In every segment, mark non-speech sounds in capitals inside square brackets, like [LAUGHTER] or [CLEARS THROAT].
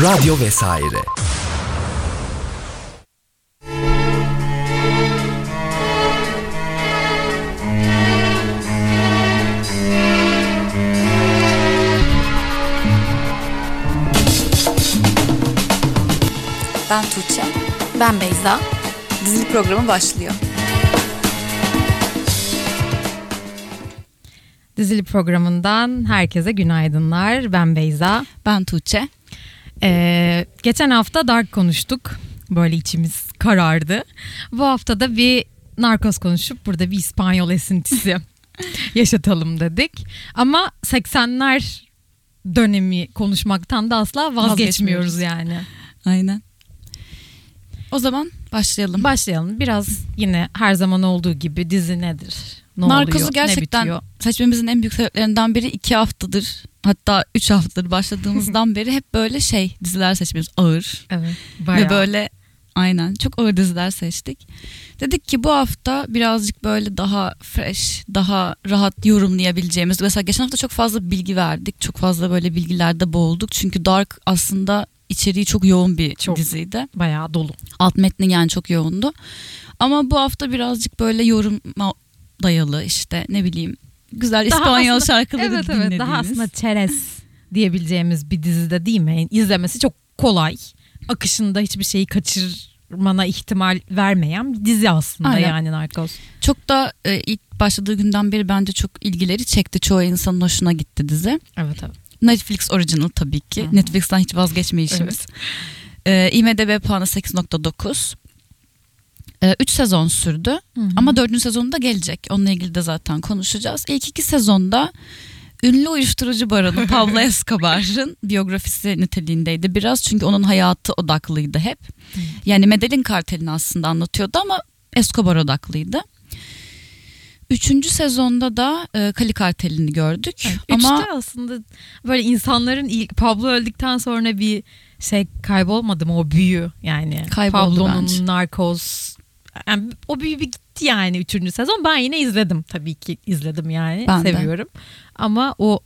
Radyo vesaire. Ben Tuğçe. Ben Beyza. Dizili programı başlıyor. Dizili programından herkese günaydınlar. Ben Beyza. Ben Tuğçe. Ee, geçen hafta Dark konuştuk. Böyle içimiz karardı. Bu hafta da bir narkoz konuşup burada bir İspanyol esintisi [LAUGHS] yaşatalım dedik. Ama 80'ler dönemi konuşmaktan da asla vazgeçmiyoruz yani. Aynen. O zaman başlayalım. Başlayalım. Biraz yine her zaman olduğu gibi dizi nedir? Ne Narkoz'u oluyor? gerçekten ne seçmemizin en büyük sebeplerinden biri iki haftadır hatta üç haftadır başladığımızdan [LAUGHS] beri hep böyle şey diziler seçmiyoruz ağır Evet. Bayağı. ve böyle aynen çok ağır diziler seçtik. Dedik ki bu hafta birazcık böyle daha fresh, daha rahat yorumlayabileceğimiz. Mesela geçen hafta çok fazla bilgi verdik. Çok fazla böyle bilgilerde boğulduk. Çünkü Dark aslında içeriği çok yoğun bir Çok. diziydi. bayağı dolu. Alt metni yani çok yoğundu. Ama bu hafta birazcık böyle yoruma dayalı işte ne bileyim güzel Daha İspanyol aslında- şarkıları Evet dinlediğimiz. evet daha aslında çerez diyebileceğimiz bir dizide değil mi? İzlemesi çok kolay. Akışında hiçbir şeyi kaçırmana ihtimal vermeyen bir dizi aslında Aynen. yani Narcos. Çok da e, ilk başladığı günden beri bence çok ilgileri çekti. Çoğu insanın hoşuna gitti dizi. Evet evet. Netflix original tabii ki. Hı hı. Netflix'ten hiç vazgeçmeyişimiz. E, IMDB puanı 8.9. 3 sezon sürdü ama dördüncü sezonu da gelecek. Onunla ilgili de zaten konuşacağız. İlk iki sezonda ünlü uyuşturucu baronu [LAUGHS] Pablo Escobar'ın biyografisi niteliğindeydi biraz. Çünkü onun hayatı odaklıydı hep. Yani Medellin kartelini aslında anlatıyordu ama Escobar odaklıydı. Üçüncü sezonda da e, Kali kartelini gördük. ama Üçte aslında böyle insanların ilk Pablo öldükten sonra bir şey kaybolmadı mı o büyü yani. Kayboldu Pablo'nun bence. narkoz yani o büyü bir gitti yani üçüncü sezon. Ben yine izledim tabii ki izledim yani Ben de. seviyorum. Ama o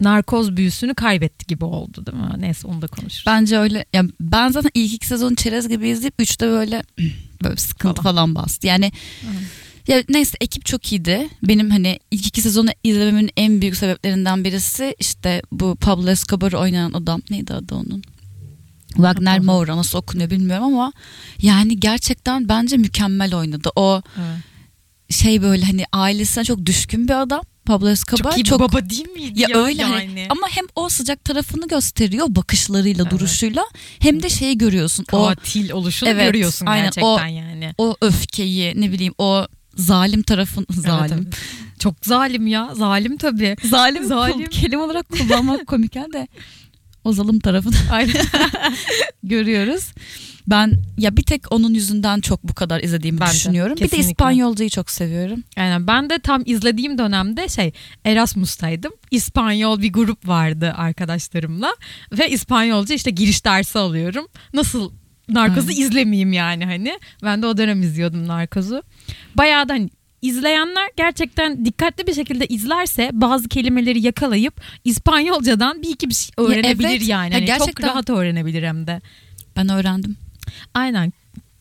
narkoz büyüsünü kaybetti gibi oldu değil mi? Neyse onu da konuşuruz. Bence öyle. Yani ben zaten ilk iki sezonu çerez gibi izleyip üçte böyle [CLEARS THROAT] böyle sıkıntı Falan. falan bastı. Yani ya neyse ekip çok iyiydi. Benim hani ilk iki sezonu izlememin en büyük sebeplerinden birisi işte bu Pablo Escobar'ı oynayan adam neydi adı onun? Wagner. Moura nasıl okunuyor bilmiyorum ama yani gerçekten bence mükemmel oynadı. O Evet. şey böyle hani ailesine çok düşkün bir adam. Pablo Escobar Çok iyi bir baba değil miydi ya ya, öyle hani yani? ama hem o sıcak tarafını gösteriyor bakışlarıyla, Evet. duruşuyla hem de şeyi görüyorsun. O Katil oluşunu Evet, görüyorsun aynen. gerçekten O- yani. o öfkeyi ne bileyim o zalim tarafın zalim. Evet, evet. Çok zalim ya. Zalim tabii. Zalim Zalim. kelime olarak kullanmak komik de [LAUGHS] o zalim tarafını [LAUGHS] [LAUGHS] görüyoruz. Ben ya bir tek onun yüzünden çok bu kadar izlediğimi Ben de, düşünüyorum. Bir kesinlikle. de İspanyolcayı çok seviyorum. Aynen ben de tam izlediğim dönemde şey Erasmus'taydım. İspanyol bir grup vardı arkadaşlarımla ve İspanyolca işte giriş dersi alıyorum. Nasıl Narkoz'u Aynen. izlemeyeyim yani hani. Ben de o dönem izliyordum Narkoz'u. Bayağı da hani izleyenler gerçekten dikkatli bir şekilde izlerse bazı kelimeleri yakalayıp İspanyolcadan bir iki bir şey öğrenebilir evet. yani. Ya Hani Çok gerçekten- rahat öğrenebilir hem de. Ben öğrendim. Aynen.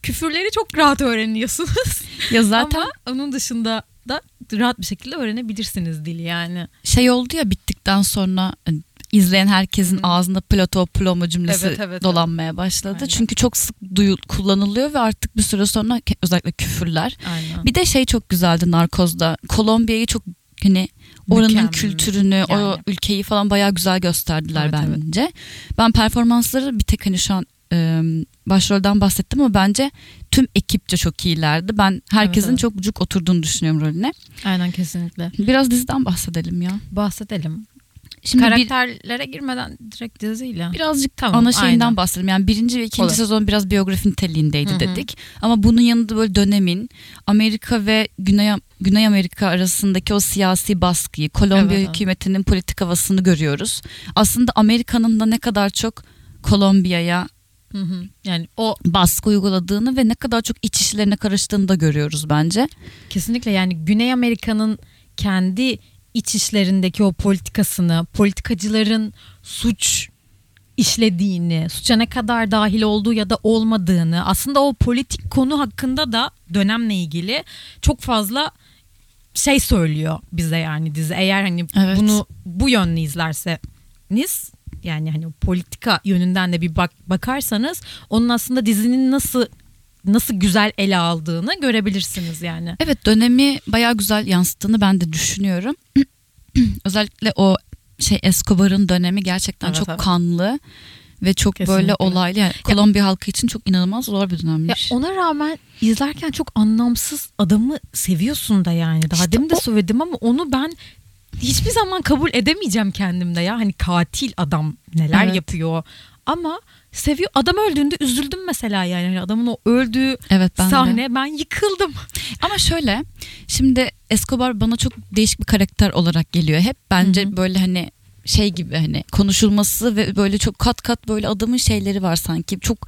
Küfürleri çok rahat öğreniyorsunuz. [LAUGHS] Ya zaten Ama onun dışında da rahat bir şekilde öğrenebilirsiniz dili yani. şey oldu ya bittikten sonra hani, izleyen herkesin Hı. ağzında plato plomo cümlesi Evet, evet, dolanmaya başladı. Aynen. Çünkü çok sık duyu kullanılıyor ve artık bir süre sonra özellikle küfürler. Aynen. Bir de şey çok güzeldi Narkoz'da. Kolombiya'yı çok hani oranın Mükemmel. kültürünü, o Yani. ülkeyi falan bayağı güzel gösterdiler Evet, evet. bence. Ben performansları bir tek hani şu an e, başrolden bahsettim ama bence tüm ekipçe çok iyilerdi. Ben herkesin evet. çok cuk oturduğunu düşünüyorum rolüne. Aynen kesinlikle. Biraz diziden bahsedelim ya. Bahsedelim. Şimdi bir, Karakterlere girmeden direkt diziyle. birazcık Tamam, ana şeyinden aynen. bahsedelim. Yani birinci ve ikinci Olur. sezon biraz biyografi niteliğindeydi Hı hı. dedik. Ama bunun yanında böyle dönemin Amerika ve Güney, Güney Amerika arasındaki o siyasi baskıyı, Kolombiya Evet, evet. hükümetinin politik havasını görüyoruz. Aslında Amerika'nın da ne kadar çok Kolombiya'ya Hı hı. Yani o baskı uyguladığını ve ne kadar çok iç işlerine karıştığını da görüyoruz bence. kesinlikle yani Güney Amerika'nın kendi iç işlerindeki o politikasını, politikacıların suç işlediğini, suça ne kadar dahil olduğu ya da olmadığını, aslında o politik konu hakkında da dönemle ilgili çok fazla şey söylüyor bize yani dizi. Eğer hani Evet. bunu bu yönlü izlerseniz yani hani politika yönünden de bir bak bakarsanız onun aslında dizinin nasıl nasıl güzel ele aldığını görebilirsiniz yani. Evet dönemi bayağı güzel yansıttığını ben de düşünüyorum. [CLEARS THROAT] Özellikle o şey Escobar'ın dönemi gerçekten Evet, çok evet. kanlı ve çok böyle Kesinlikle. olaylı. Yani Kolombiya halkı için çok inanılmaz zor bir Ya dönemmiş. ona rağmen izlerken çok anlamsız adamı seviyorsun da yani. Daha İşte demin de o- söyledim ama onu ben hiçbir zaman kabul edemeyeceğim kendimde ya. Hani katil adam neler Evet. yapıyor. Ama seviyor. Adam öldüğünde üzüldüm mesela yani. Hani adamın o öldüğü evet ben de. sahne ben yıkıldım. [LAUGHS] Ama şöyle şimdi Escobar bana çok değişik bir karakter olarak geliyor. Hep bence Hı hı. böyle hani şey gibi hani konuşulması ve böyle çok kat kat böyle adamın şeyleri var sanki. Çok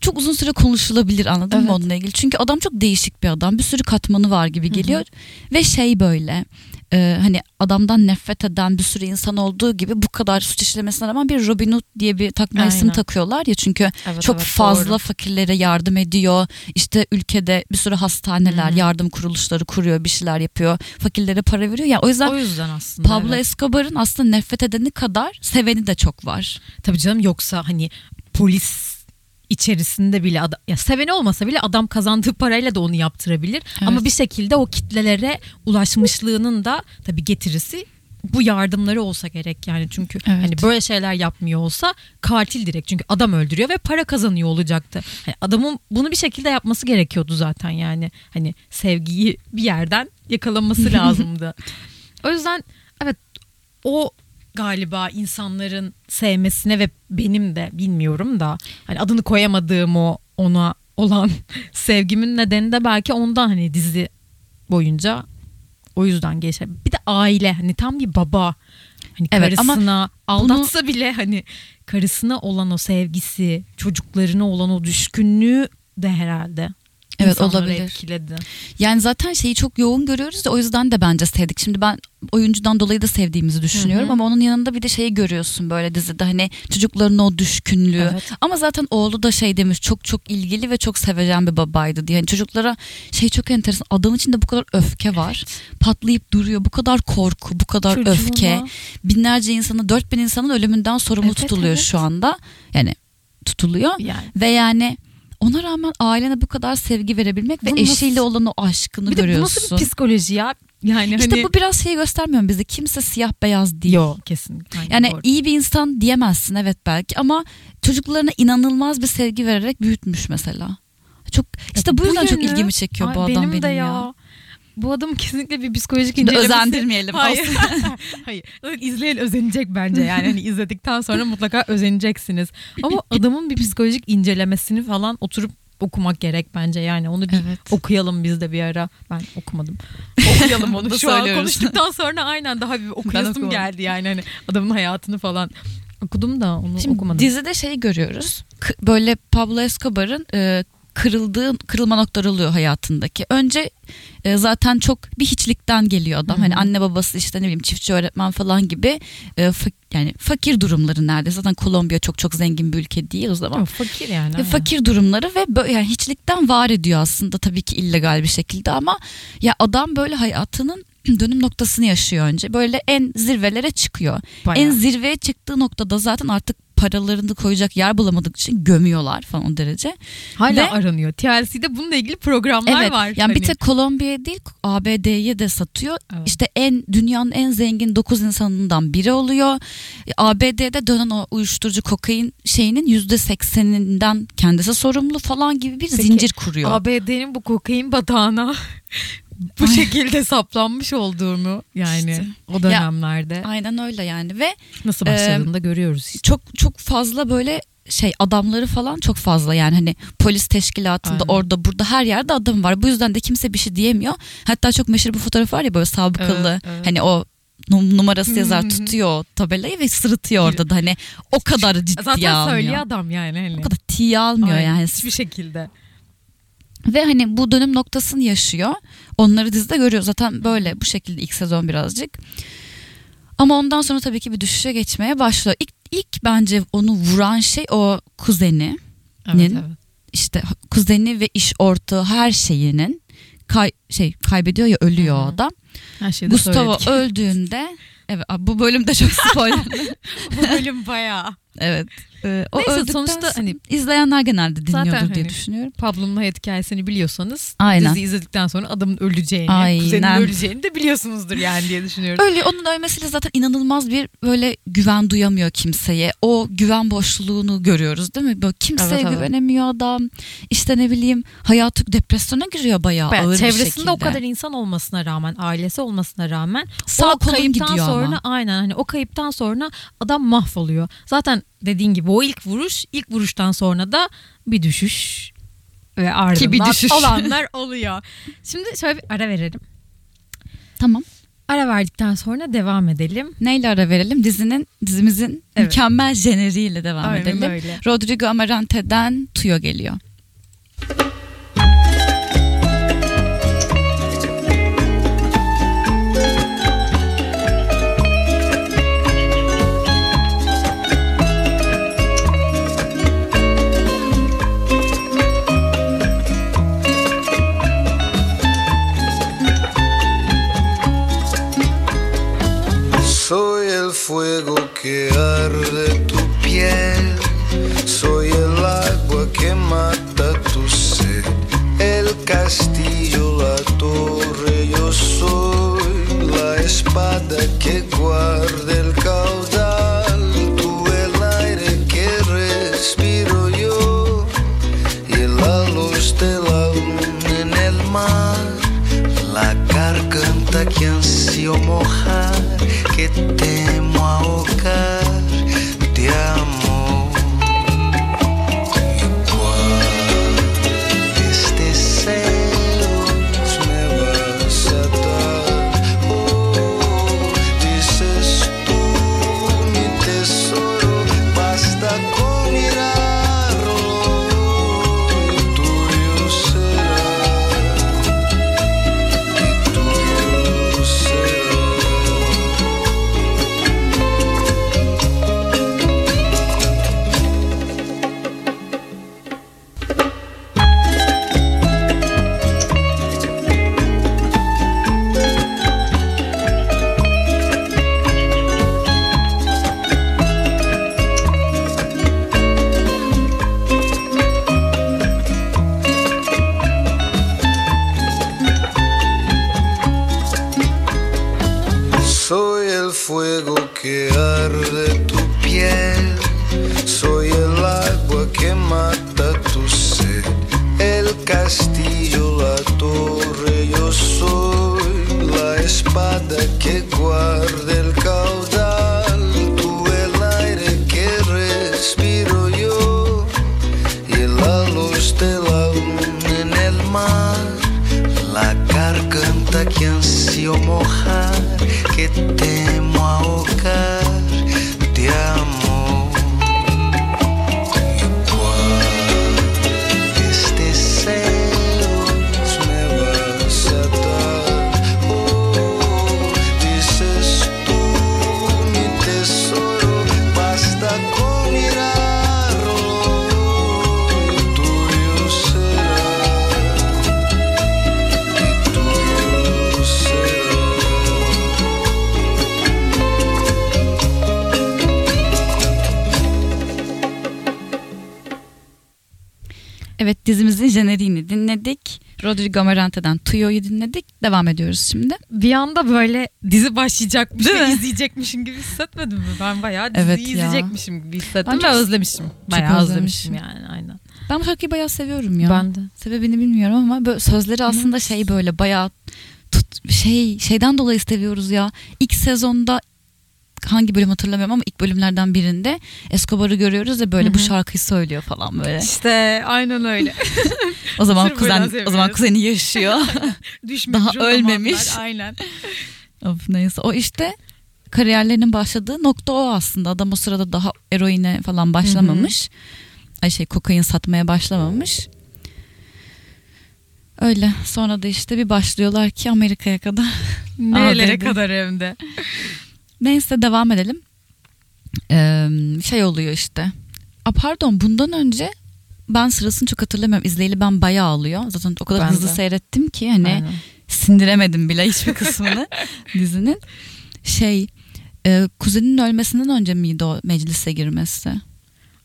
çok uzun süre konuşulabilir anladın mı Evet. onunla ilgili? Çünkü adam çok değişik bir adam. Bir sürü katmanı var gibi geliyor. Ve şey böyle e, hani adamdan nefret eden bir sürü insan olduğu gibi bu kadar suç işlemesine rağmen bir Robin Hood diye bir takma isim Aynen. takıyorlar ya çünkü Evet, çok evet, fazla doğru. fakirlere yardım ediyor. İşte ülkede bir sürü hastaneler, Hı hı. yardım kuruluşları kuruyor, bir şeyler yapıyor. Fakirlere para veriyor. Ya o yüzden O yüzden aslında. Pablo evet. Escobar'ın aslında nefret edeni kadar seveni de çok var. Tabii canım yoksa hani polis içerisinde bile adam, ya seveni olmasa bile adam kazandığı parayla da onu yaptırabilir. Ama Evet. bir şekilde o kitlelere ulaşmışlığının da tabii getirisi bu yardımları olsa gerek yani çünkü Evet. hani böyle şeyler yapmıyor olsa katil direkt çünkü adam öldürüyor ve para kazanıyor olacaktı. Hani adamın bunu bir şekilde yapması gerekiyordu zaten yani hani sevgiyi bir yerden yakalaması [LAUGHS] lazımdı. o yüzden evet o galiba insanların sevmesine ve benim de bilmiyorum da hani adını koyamadığım o ona olan [LAUGHS] sevgimin nedeni de belki ondan hani dizi boyunca o yüzden geçer. Bir de aile hani tam bir baba. Hani Evet, ama karısına aldatsa bile hani karısına olan o sevgisi, çocuklarına olan o düşkünlüğü de herhalde Evet, olabilir. etkiledi. Yani zaten şeyi çok yoğun görüyoruz da o yüzden de bence sevdik. Şimdi ben oyuncudan dolayı da sevdiğimizi düşünüyorum Hı hı. ama onun yanında bir de şeyi görüyorsun böyle dizide hani çocukların o düşkünlüğü. Evet. Ama zaten oğlu da şey demiş çok çok ilgili ve çok sevecen bir babaydı diye. Yani çocuklara şey çok enteresan adam içinde bu kadar öfke var. Patlayıp duruyor. Bu kadar korku, bu kadar Çocuğuna. öfke. Binlerce insanı, 4000 insanın ölümünden sorumlu Evet, tutuluyor evet. şu anda. Yani tutuluyor. Yani Ve yani ona rağmen ailene bu kadar sevgi verebilmek ve Bu nasıl- eşiyle olan o aşkını bir de bu görüyorsun. nasıl bir psikoloji ya? Yani işte hani bu biraz şeyi göstermiyor bize? Kimse siyah beyaz değil. Yok. Aynen Yani doğru. iyi bir insan diyemezsin evet belki ama çocuklarına inanılmaz bir sevgi vererek büyütmüş mesela. Çok işte bu bu yüzden çok yönü- ilgimi çekiyor bu Ay, adam benim benim, de ya. ya. Bu adamın kesinlikle bir psikolojik incelemesi. özendirmeyelim. Hayır. [LAUGHS] Hayır. İzleyen özenecek bence yani. Hani izledikten sonra mutlaka özeneceksiniz. Ama [LAUGHS] adamın bir psikolojik incelemesini falan oturup okumak gerek bence yani. Onu bir Evet. okuyalım biz de bir ara. Ben okumadım. [LAUGHS] Okuyalım onu şu an konuştuktan sonra aynen daha bir okuyasım geldi yani. Hani adamın hayatını falan okudum da onu Şimdi okumadım. dizide şeyi görüyoruz. Böyle Pablo Escobar'ın e, kırıldığı kırılma noktaları oluyor hayatındaki. Önce e, zaten çok bir hiçlikten geliyor adam. Hı hı. Hani anne babası işte ne bileyim çiftçi öğretmen falan gibi e, fa- yani fakir durumları neredeyse. Zaten Kolombiya çok çok zengin bir ülke değil o zaman. Yok, fakir yani. Aynen. fakir durumları ve böyle yani hiçlikten var ediyor aslında tabii ki illegal bir şekilde ama ya adam böyle hayatının [CLEARS THROAT] dönüm noktasını yaşıyor önce. Böyle en zirvelere çıkıyor. Bayağı. En zirveye çıktığı noktada zaten artık paralarını koyacak yer bulamadık için gömüyorlar falan o derece. Hala Ve- aranıyor. TLC'de bununla ilgili programlar evet. var. Yani bir Hani- tek Kolombiya değil ABD'ye de satıyor. Evet. İşte en dünyanın en zengin 9 insanından biri oluyor. ABD'de dönen o uyuşturucu kokain şeyinin %80'inden kendisi sorumlu falan gibi bir Peki, zincir kuruyor. ABD'nin bu kokain batağına bu şekilde saplanmış olduğunu yani İşte. o dönemlerde Aynen öyle yani ve nasıl başladığını da görüyoruz. işte. çok çok fazla böyle şey adamları falan çok fazla yani hani polis teşkilatında Aynen. orada burada her yerde adam var. Bu yüzden de kimse bir şey diyemiyor. Hatta çok meşhur bir fotoğraf var ya böyle sabıkalı Evet, evet. hani o num- numarası yazar tutuyor tabelayı ve sırıtıyor orada da hani o kadar ciddiye Zaten almıyor. söylüyor adam yani. Hani. O kadar tiye almıyor Aynen, yani. Hiçbir şekilde. Ve hani bu dönüm noktasını yaşıyor. Onları dizide görüyor. Zaten böyle bu şekilde ilk sezon birazcık. Ama ondan sonra tabii ki bir düşüşe geçmeye başlıyor. İlk, ilk bence onu vuran şey o kuzeni. Evet, evet. işte kuzeni ve iş ortağı her şeyinin kay, şey kaybediyor ya ölüyor Hı hı. o adam. Her şeyi Gustavo söyledik. öldüğünde evet bu bölümde çok [LAUGHS] spoiler. Bu bölüm bayağı. Evet. Ee, o Neyse, sonuçta hani- izleyenler genelde dinliyordur Zaten diye hani- düşünüyorum. Pablo'nun hayat hikayesini biliyorsanız Aynen. dizi izledikten sonra adamın öleceğini, Aynen. kuzeninin öleceğini de biliyorsunuzdur yani diye düşünüyorum. Öyle onun ölmesiyle zaten inanılmaz bir böyle güven duyamıyor kimseye. O güven boşluğunu görüyoruz değil mi? Böyle kimseye Evet, evet. güvenemiyor adam. İşte ne bileyim hayatı depresyona giriyor bayağı Bayağı ağır bir çevresinde şekilde. o kadar insan olmasına rağmen, ailesi olmasına rağmen Sağ o kayıptan sonra ama. aynen hani o kayıptan sonra adam mahvoluyor. Zaten dediğin gibi o ilk vuruş, ilk vuruştan sonra da bir düşüş ve ardından bir düşüş. olanlar oluyor. Şimdi şöyle bir ara verelim. Tamam. Ara verdikten sonra devam edelim. Neyle ara verelim? Dizinin dizimizin Evet. mükemmel jeneriğiyle devam Aynen edelim. öyle. Rodrigo Amarante'den Tuyo geliyor. Soy Rodrigo Amarante'den Tuyo'yu dinledik. Devam ediyoruz şimdi. Bir anda böyle dizi başlayacakmış Değil ve mi? izleyecekmişim gibi hissetmedim mi? Ben bayağı diziyi Evet ya. izleyecekmişim gibi hissettim Ben ve çok- özlemişim. Bayağı özlemişim. özlemişim yani aynen. Ben bu şarkıyı bayağı seviyorum ya. Ben de. Sebebini bilmiyorum ama böyle sözleri aslında şey böyle bayağı tut, şey şeyden dolayı seviyoruz ya. İlk sezonda hangi bölüm hatırlamıyorum ama ilk bölümlerden birinde Escobar'ı görüyoruz ve böyle Hı bu şarkıyı söylüyor falan böyle. İşte aynen öyle. [LAUGHS] O zaman Sırf kuzen o zaman kuzeni yaşıyor. [LAUGHS] [LAUGHS] Düşmemiş Daha zamanlar, ölmemiş. Aynen. of neyse o işte kariyerlerinin başladığı nokta o aslında. Adam o sırada daha eroine falan başlamamış. Ay şey kokain satmaya başlamamış. Öyle. Sonra da işte bir başlıyorlar ki Amerika'ya kadar. Nerelere kadar hem de. Neyse devam edelim. Ee, şey oluyor işte. A, pardon bundan önce ben sırasını çok hatırlamıyorum. İzleyeli ben bayağı alıyor. Zaten o kadar Ben hızlı de. seyrettim ki hani Aynen. sindiremedim bile [LAUGHS] hiçbir kısmını dizinin. Şey e, kuzeninin ölmesinden önce miydi o meclise girmesi?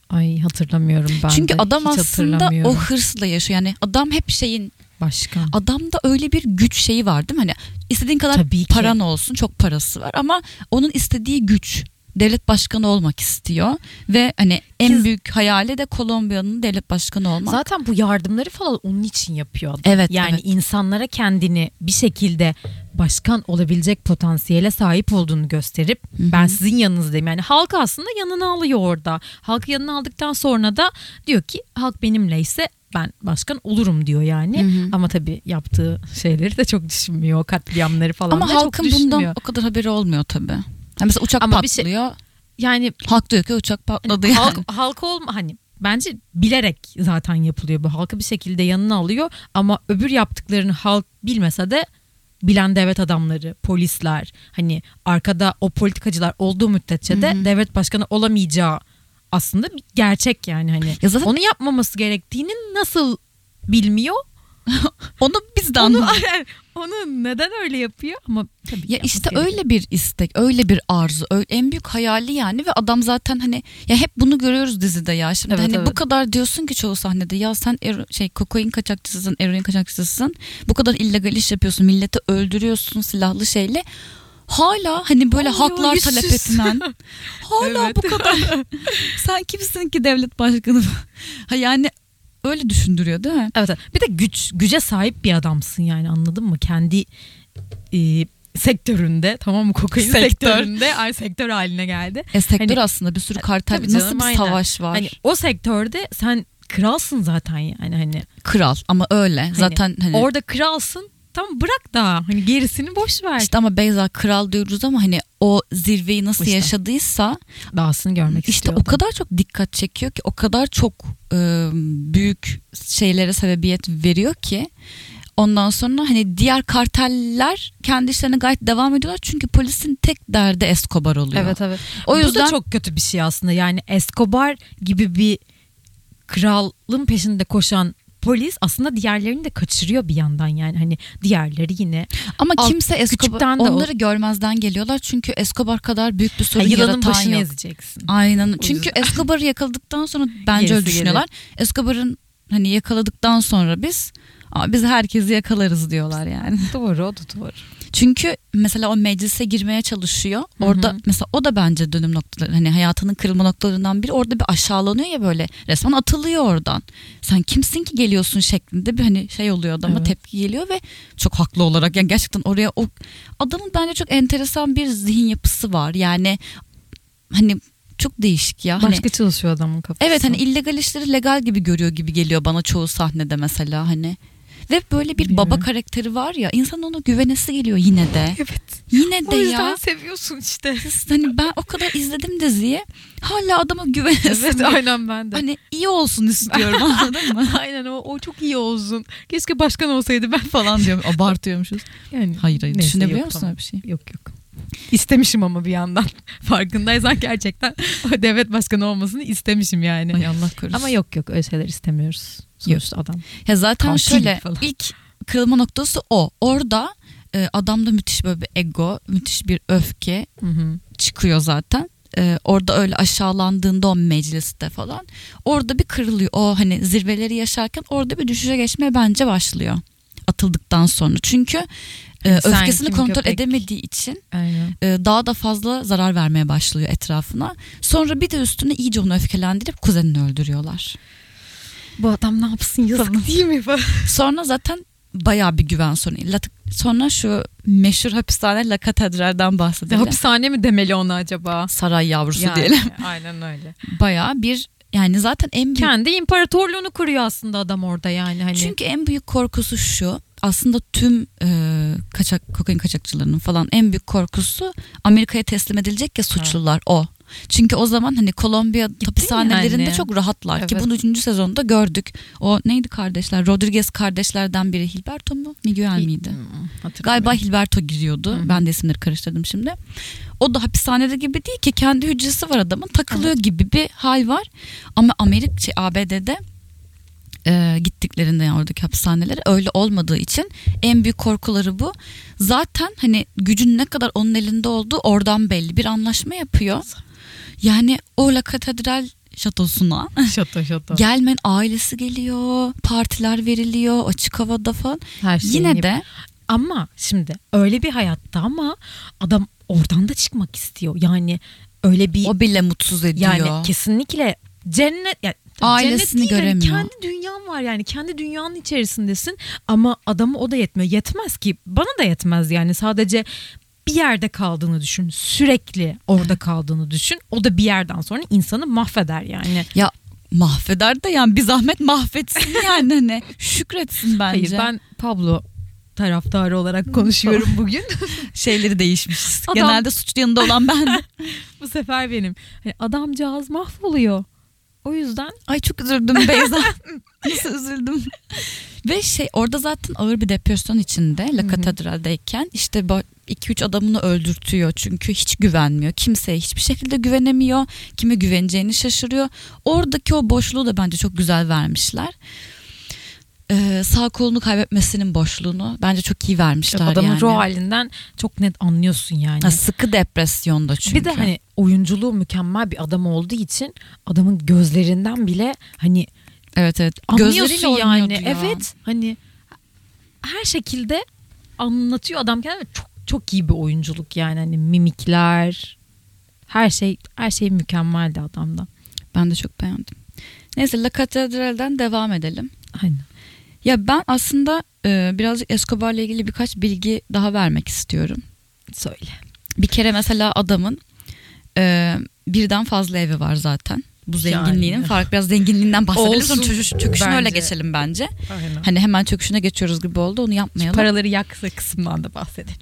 Ay hatırlamıyorum ben Çünkü de. adam Hiç aslında o hırsla yaşıyor. Yani adam hep şeyin Başkan. adamda öyle bir güç şeyi var değil mi? Hani istediğin kadar Tabii ki. paran olsun çok parası var ama onun istediği güç devlet başkanı olmak istiyor ve hani en büyük hayali de Kolombiya'nın devlet başkanı olmak. Zaten bu yardımları falan onun için yapıyor adam. Evet, Yani evet. insanlara kendini bir şekilde başkan olabilecek potansiyele sahip olduğunu gösterip Hı hı. ben sizin yanınızdayım. Yani halk aslında yanına alıyor orada. Halkı yanına aldıktan sonra da diyor ki halk benimleyse ben başkan olurum diyor yani. Hı hı. Ama tabii yaptığı şeyleri de çok düşünmüyor. Katliamları falan ama da çok halkın düşünmüyor. bundan o kadar haberi olmuyor tabii. Yani mesela uçak Ama şey- patlıyor. Yani Halk diyor ki uçak patladı yani. halk, [LAUGHS] halk olma hani bence bilerek zaten yapılıyor bu. Halkı bir şekilde yanına alıyor ama öbür yaptıklarını halk bilmese de bilen devlet adamları, polisler hani arkada o politikacılar olduğu müddetçe de Hı hı. devlet başkanı olamayacağı aslında bir gerçek yani hani. Ya zaten Onu yapmaması gerektiğini nasıl bilmiyor? [LAUGHS] onu biz de Onu, anladık. [LAUGHS] onu neden öyle yapıyor ama tabii Ya işte gerekiyor. öyle bir istek, öyle bir arzu, öyle, en büyük hayali yani ve adam zaten hani ya hep bunu görüyoruz dizide ya. Şimdi Evet, hani evet. bu kadar diyorsun ki çoğu sahnede ya sen ero- şey kokain kaçakçısısın, eroin kaçakçısısın. Bu kadar illegal iş yapıyorsun, milleti öldürüyorsun silahlı şeyle. Hala hani böyle Ay, haklar yüzsüz. talep edilen. [LAUGHS] hala Evet. bu kadar. sen kimsin ki devlet başkanı? ha yani öyle düşündürüyor değil mi? Evet. Bir de güç güce sahip bir adamsın yani anladın mı? Kendi e, sektöründe tamam mı kokain Sektör. sektöründe ay sektör haline geldi. E, sektör Hani- aslında bir sürü kartel, Tabii nasıl canım, bir aynen. savaş var? Hani o sektörde sen kralsın zaten yani hani Kral ama öyle. Zaten hani orada kralsın. Tamam bırak da hani gerisini boş ver. İşte ama Beyza kral diyoruz ama hani o zirveyi nasıl İşte. yaşadıysa Dahasını görmek işte o kadar çok dikkat çekiyor ki o kadar çok e, büyük şeylere sebebiyet veriyor ki ondan sonra hani diğer karteller kendi işlerine gayet devam ediyorlar çünkü polisin tek derdi Escobar oluyor. Evet evet. O Bu yüzden da çok kötü bir şey aslında. Yani Escobar gibi bir kralın peşinde koşan polis aslında diğerlerini de kaçırıyor bir yandan yani hani diğerleri yine ama alt- kimse Escobar de o- onları görmezden geliyorlar çünkü Escobar kadar büyük bir ha, sorun yılanın yaratan başını yok. ezeceksin. Aynen. O Çünkü yüzden. [LAUGHS] Escobar'ı yakaladıktan sonra bence Gerisi öyle düşünüyorlar. Escobar'ın hani yakaladıktan sonra biz biz herkesi yakalarız diyorlar yani. Doğru o da doğru. Çünkü mesela o meclise girmeye çalışıyor. Orada hı. mesela o da bence dönüm noktaları hani hayatının kırılma noktalarından biri. Orada bir aşağılanıyor ya böyle resmen atılıyor oradan. Sen kimsin ki geliyorsun şeklinde bir hani şey oluyor adama Evet. tepki geliyor ve çok haklı olarak yani gerçekten oraya o adamın bence çok enteresan bir zihin yapısı var. Yani hani çok değişik ya. Hani, Başka çalışıyor adamın kafası. Evet hani illegal işleri legal gibi görüyor gibi geliyor bana çoğu sahnede mesela hani. Ve böyle bir baba karakteri var ya insan ona güvenesi geliyor yine de. Evet. Yine O de yüzden ya. seviyorsun işte. Hani ben o kadar izledim diziyi. Hala adama güvenesim. Evet aynen ben de. Hani iyi olsun istiyorum anladın mı? [LAUGHS] aynen o, o çok iyi olsun. Keşke başkan olsaydı ben Falan diyorum [LAUGHS] abartıyormuşuz. Yani Hayır hayır neyse, düşünebiliyor yok, musun tamam. bir şey? Yok yok. İstemişim ama bir yandan. [LAUGHS] Farkındaysan gerçekten o devlet başkanı olmasını istemişim yani. Ay Allah korusun. Ama yok yok öyle şeyler istemiyoruz. Sonuçta adam. Ya zaten Katil şöyle falan. ilk kırılma noktası o. Orada e, adamda müthiş böyle bir ego, müthiş bir öfke Hı hı. çıkıyor zaten. Ee, orada öyle aşağılandığında o mecliste falan orada bir kırılıyor. O hani zirveleri yaşarken orada bir düşüşe geçmeye bence başlıyor. Atıldıktan sonra. Çünkü e, Sen öfkesini kim kontrol köpek? edemediği için Aynen. e, daha da fazla zarar vermeye başlıyor etrafına. Sonra bir de üstüne iyice onu öfkelendirip kuzenini öldürüyorlar. Bu adam ne yapsın yazık değil mi? [LAUGHS] Sonra zaten bayağı bir güven sorunu. Sonra şu meşhur hapishane La Catedral'den bahsedelim. Hapishane mi demeli ona acaba? Saray yavrusu Yani, diyelim. [LAUGHS] Aynen öyle. Bayağı bir yani zaten en büyük Kendi imparatorluğunu kuruyor aslında adam orada yani hani. Çünkü en büyük korkusu şu. Aslında tüm e, kaçak kokain kaçakçılarının falan en büyük korkusu Amerika'ya teslim edilecek ya suçlular o. Çünkü o zaman hani Kolombiya hapishanelerinde yani. çok rahatlar ki Evet. bunu 3. sezonda gördük. O neydi kardeşler? Rodriguez kardeşlerden biri Hilberto mu? Miguel miydi? Hmm. Galiba Hilberto giriyordu. Hı. Ben de isimleri karıştırdım şimdi. O da hapishanede gibi değil ki kendi hücresi var adamın takılıyor gibi bir hal var. Ama Amerika şey, ABD'de e, gittiklerinde yani oradaki hapishaneleri öyle olmadığı için en büyük korkuları bu. Zaten hani gücün ne kadar onun elinde olduğu oradan belli bir anlaşma yapıyor. Yani o La Katedral şatosuna şato şato. [LAUGHS] gelmen ailesi geliyor, partiler veriliyor açık havada falan. Her şeyini Yine yap- de Ama şimdi öyle bir hayatta ama adam oradan da çıkmak istiyor. Yani öyle bir o bile mutsuz ediyor. yani kesinlikle cennet yani Ailesini cennet değil, yani göremiyor. kendi dünyan var yani kendi dünyanın içerisindesin ama adamı o da yetmiyor. Yetmez ki bana da yetmez yani sadece bir yerde kaldığını düşün. Sürekli orada kaldığını düşün. O da bir yerden sonra insanı mahveder yani. Ya mahveder de yani bir zahmet mahvetsin [LAUGHS] yani hani şükretsin bence. Hayır ben Pablo taraftarı olarak konuşuyorum bugün. [LAUGHS] şeyleri değişmiş. Adam- Genelde suçlu yanında olan ben. [LAUGHS] Bu sefer benim. Hani adamcağız mahvoluyor. O yüzden Ay çok üzüldüm Beyza. [LAUGHS] Nasıl üzüldüm. Ve şey orada zaten ağır bir depresyon içinde La Catedral'deyken işte 2-3 adamını öldürtüyor çünkü hiç güvenmiyor. Kimseye hiçbir şekilde güvenemiyor. Kime güveneceğini şaşırıyor. Oradaki o boşluğu da bence çok güzel vermişler. Ee, sağ kolunu kaybetmesinin boşluğunu bence çok iyi vermişler adamın yani. ruh halinden çok net anlıyorsun yani. Ha, sıkı depresyonda çünkü. Bir de hani oyunculuğu mükemmel bir adam olduğu için adamın gözlerinden bile hani evet evet anlıyorsun yani. ya. Evet hani her şekilde anlatıyor adam kendini. Çok çok iyi bir oyunculuk yani hani mimikler her şey her şey mükemmeldi adamda. Ben de çok beğendim. Neyse La Catedral'den devam edelim. Aynen. Ya ben aslında e, birazcık Escobar'la ilgili birkaç bilgi daha vermek istiyorum. Söyle. Bir kere mesela adamın e, birden fazla evi var zaten. Bu zenginliğinin Yani. fark biraz zenginliğinden bahsedelim. Sonra çöküş, çöküşüne öyle bence. geçelim bence. Aynen. Hani hemen çöküşüne geçiyoruz gibi oldu onu yapmayalım. Paraları yaksa kısmından da bahsedelim.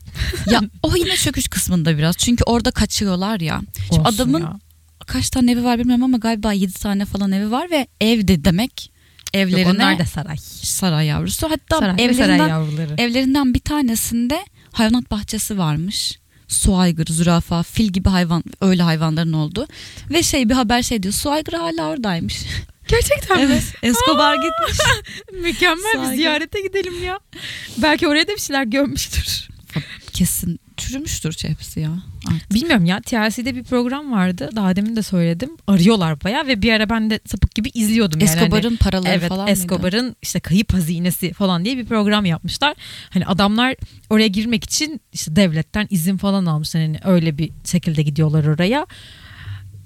ya [LAUGHS] o yine çöküş kısmında biraz. Çünkü orada kaçıyorlar ya. Şimdi Olsun adamın ya. kaç tane evi var bilmiyorum ama galiba 7 tane falan evi var ve evde demek evlerine Yok, onlar da saray. saray yavrusu. Hatta Saray evlerinden saray yavruları. evlerinden bir tanesinde hayvanat bahçesi varmış. Su aygırı, zürafa, fil gibi hayvan öyle hayvanların olduğu. Ve şey bir haber şey diyor. Su aygırı hala oradaymış. [LAUGHS] Gerçekten evet. Escobar gitmiş. [LAUGHS] Mükemmel bir Saygı. ziyarete gidelim ya. Belki oraya da bir şeyler görmüştür. Kesin çürümüştür hepsi ya. Artık. Bilmiyorum ya TLC'de bir program vardı. Daha demin de söyledim. Arıyorlar baya ve bir ara ben de sapık gibi izliyordum. yani. Hani- Escobar'ın paraları Evet falan mıydı? Escobar'ın işte kayıp hazinesi falan diye bir program yapmışlar. Hani adamlar oraya girmek için işte devletten izin falan almışlar. Hani öyle bir şekilde gidiyorlar oraya.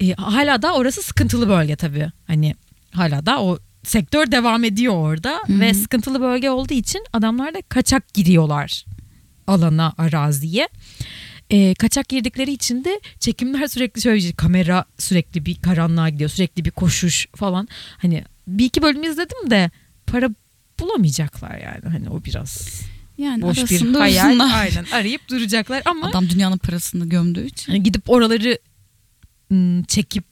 E, hala da orası sıkıntılı bölge tabii. Hani hala da o sektör devam ediyor orada Hı hı. ve sıkıntılı bölge olduğu için adamlar da kaçak giriyorlar alana, araziye. E, kaçak girdikleri için de çekimler sürekli şöyle kamera sürekli bir karanlığa gidiyor sürekli bir koşuş falan hani bir iki bölüm izledim de para bulamayacaklar yani hani o biraz Yani boş bir hayal uzunlar. aynen arayıp duracaklar ama Adam dünyanın parasını gömdüğü için. hani gidip oraları ım, çekip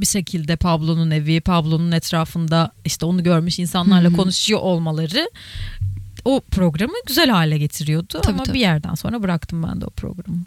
bir şekilde Pablo'nun evi Pablo'nun etrafında işte onu görmüş insanlarla Hı hı. konuşuyor olmaları o programı güzel hale getiriyordu Tabii, ama tabii. bir yerden sonra bıraktım ben de o programı.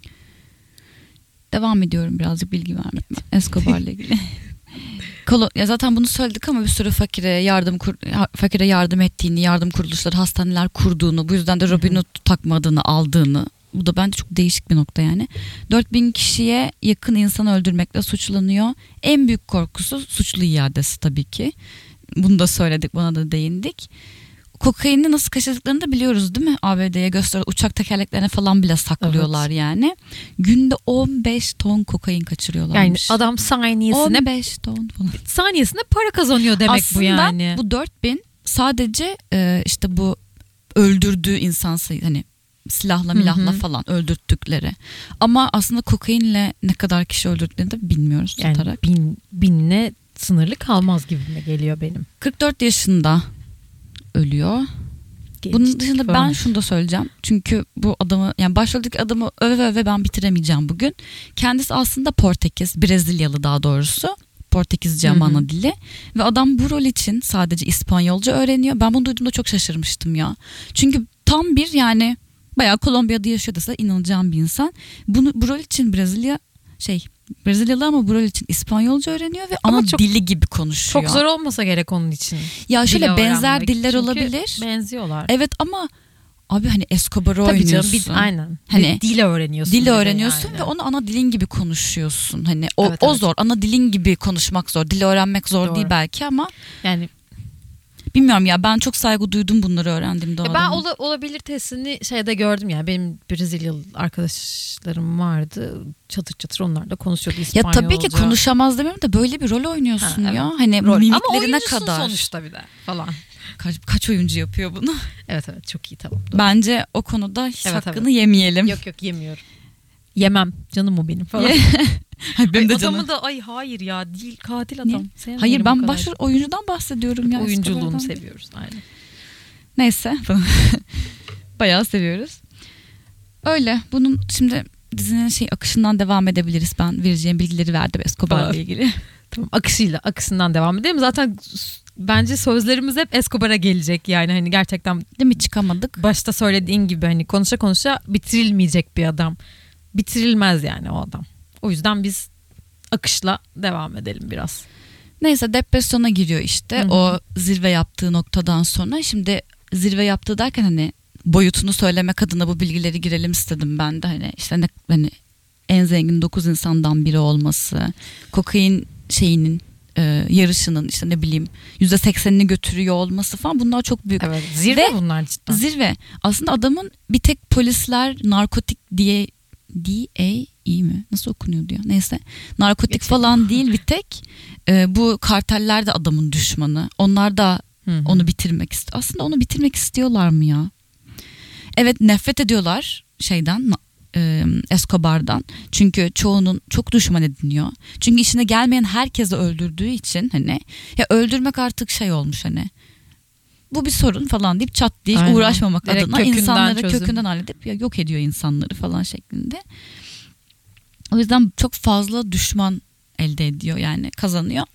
Devam ediyorum birazcık bilgi vermeye. Escobar'la ilgili. [LAUGHS] Kolo- ya zaten bunu söyledik ama bir sürü fakire yardım kur- fakire yardım ettiğini, yardım kuruluşları, hastaneler kurduğunu, bu yüzden de Robin Hood takma adını aldığını. Bu da bence çok değişik bir nokta yani. 4000 kişiye yakın insan öldürmekle suçlanıyor. En büyük korkusu suçlu iadesi tabii ki. Bunu da söyledik, buna da değindik. Kokaini nasıl kaçırdıklarını da biliyoruz değil mi? ABD'ye göster uçak tekerleklerine falan bile saklıyorlar yani. Günde 15 ton kokain Yani kaçırıyorlarmış. adam saniyesine 15 ton falan. saniyesinde para kazanıyor demek Aslında bu yani. bu 4000 sadece e, işte bu öldürdüğü insan sayı hani silahla milahla falan öldürttükleri. Ama aslında kokainle ne kadar kişi öldürdüklerini de bilmiyoruz yani tutarak. bin, binle sınırlı kalmaz gibime geliyor benim. 44 yaşında ölüyor. Bunun Gençlik dışında falan. ben şunu da söyleyeceğim. Çünkü bu adamı yani başroldeki adamı öve öve ben bitiremeyeceğim bugün. Kendisi aslında Portekiz, Brezilyalı daha doğrusu. Portekizce ama Hı hı. ana dili. Ve adam bu rol için sadece İspanyolca öğreniyor. Ben bunu duyduğumda çok şaşırmıştım ya. Çünkü tam bir yani bayağı Kolombiya'da yaşıyor dese inanacağım bir insan. Bunu bu rol için Brezilya şey Brezilyalı ama bu rol için İspanyolca öğreniyor ve Ama ana çok- dili gibi konuşuyor. Çok zor olmasa gerek onun için. Ya şöyle Dili benzer diller Çünkü olabilir. Benziyorlar. Evet ama abi hani Escobar'ı Tabii canım oynuyorsun. bir, aynen. Hani Hani dil öğreniyorsun. bir Dil öğreniyorsun yani. ve onu ana dilin gibi konuşuyorsun. Hani o, Evet, o evet. zor. Ana dilin gibi konuşmak zor. Dili öğrenmek zor Doğru. değil belki ama yani bilmiyorum ya ben çok saygı duydum bunları öğrendiğimde Ya ben ola- olabilir testini şeyde gördüm ya. Benim Brezilyalı arkadaşlarım vardı. Çatır çatır onlar da konuşuyordu Ya İspanyolca. tabii ki konuşamaz demiyorum da böyle bir rol oynuyorsun Ha, ya. Hani Rol. Ama mimiklerine oyuncusun kadar. sonuçta bir de falan. Kaç, kaç oyuncu yapıyor bunu? Evet evet çok iyi tamam. doğru. Bence o konuda hiç Evet, hakkını yemeyelim. Yok yok yemiyorum. Yemem. Canım o benim falan. [LAUGHS] Ay, benim Ay, de adamı canım. da ay hayır ya değil katil adam. Hayır ben başrol oyuncudan bahsediyorum ya. oyunculuğunu seviyoruz aynen. Neyse. [LAUGHS] Bayağı seviyoruz. Öyle. Bunun şimdi dizinin şey akışından devam edebiliriz. Ben vereceğim bilgileri verdim Escobar'la ilgili. [LAUGHS] Tamam akışıyla akışından devam edelim. Zaten bence sözlerimiz hep Escobar'a gelecek yani hani gerçekten Değil mi çıkamadık. başta söylediğin gibi hani konuşa konuşa bitirilmeyecek bir adam. Bitirilmez yani o adam. O yüzden biz akışla devam edelim biraz. Neyse depresyona giriyor işte. Hı hı. O zirve yaptığı noktadan sonra. Şimdi zirve yaptığı derken hani boyutunu söylemek adına bu bilgileri girelim istedim ben de. Hani işte ne, hani en zengin 9 insandan biri olması. Kokain şeyinin e, yarışının işte ne bileyim %80'ini götürüyor olması falan bunlar çok büyük. Evet zirve Ve bunlar cidden. Zirve. Aslında adamın bir tek polisler narkotik diye DA iyi mi? Nasıl okunuyordu ya? Neyse. Narkotik Geçelim. falan değil bir tek. Ee, bu karteller de adamın düşmanı. Onlar da Hı hı. onu bitirmek istiyor. Aslında onu bitirmek istiyorlar mı ya? Evet nefret ediyorlar şeyden e, Escobar'dan. Çünkü çoğunun çok düşman ediniyor. Çünkü işine gelmeyen herkesi öldürdüğü için hani ya öldürmek artık şey olmuş hani. Bu bir sorun falan deyip çat diye Aynen. uğraşmamak Direkt adına insanları çözüm. kökünden halledip ya yok ediyor insanları falan şeklinde. O yüzden çok fazla düşman elde ediyor yani kazanıyor.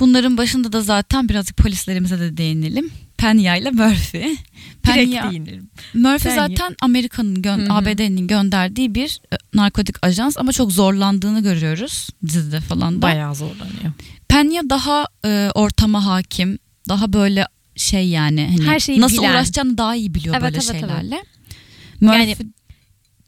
Bunların başında da zaten birazcık polislerimize de değinelim. Penya ile Murphy. [LAUGHS] Penya. Murphy Penya. zaten Amerika'nın gö-. ABD'nin gönderdiği bir e, narkotik ajans ama çok zorlandığını görüyoruz dizide falan da. Bayağı zorlanıyor. Penya daha e, ortama hakim, daha böyle şey yani hani Her şeyi nasıl bilen. uğraşacağını daha iyi biliyor Evet, böyle evet, evet. şeylerle. Yani Murphy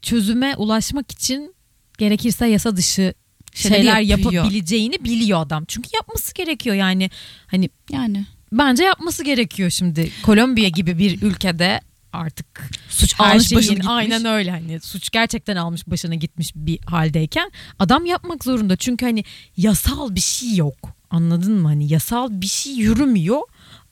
Çözüme ulaşmak için gerekirse yasa dışı şeyler yapıyor. yapabileceğini biliyor adam. Çünkü yapması gerekiyor yani. Hani yani bence yapması gerekiyor şimdi. Kolombiya gibi bir ülkede artık suç her almış şeyin başını gitmiş. aynen öyle hani suç gerçekten almış başına gitmiş bir haldeyken adam yapmak zorunda. Çünkü hani yasal bir şey yok. Anladın mı? Hani yasal bir şey yürümüyor.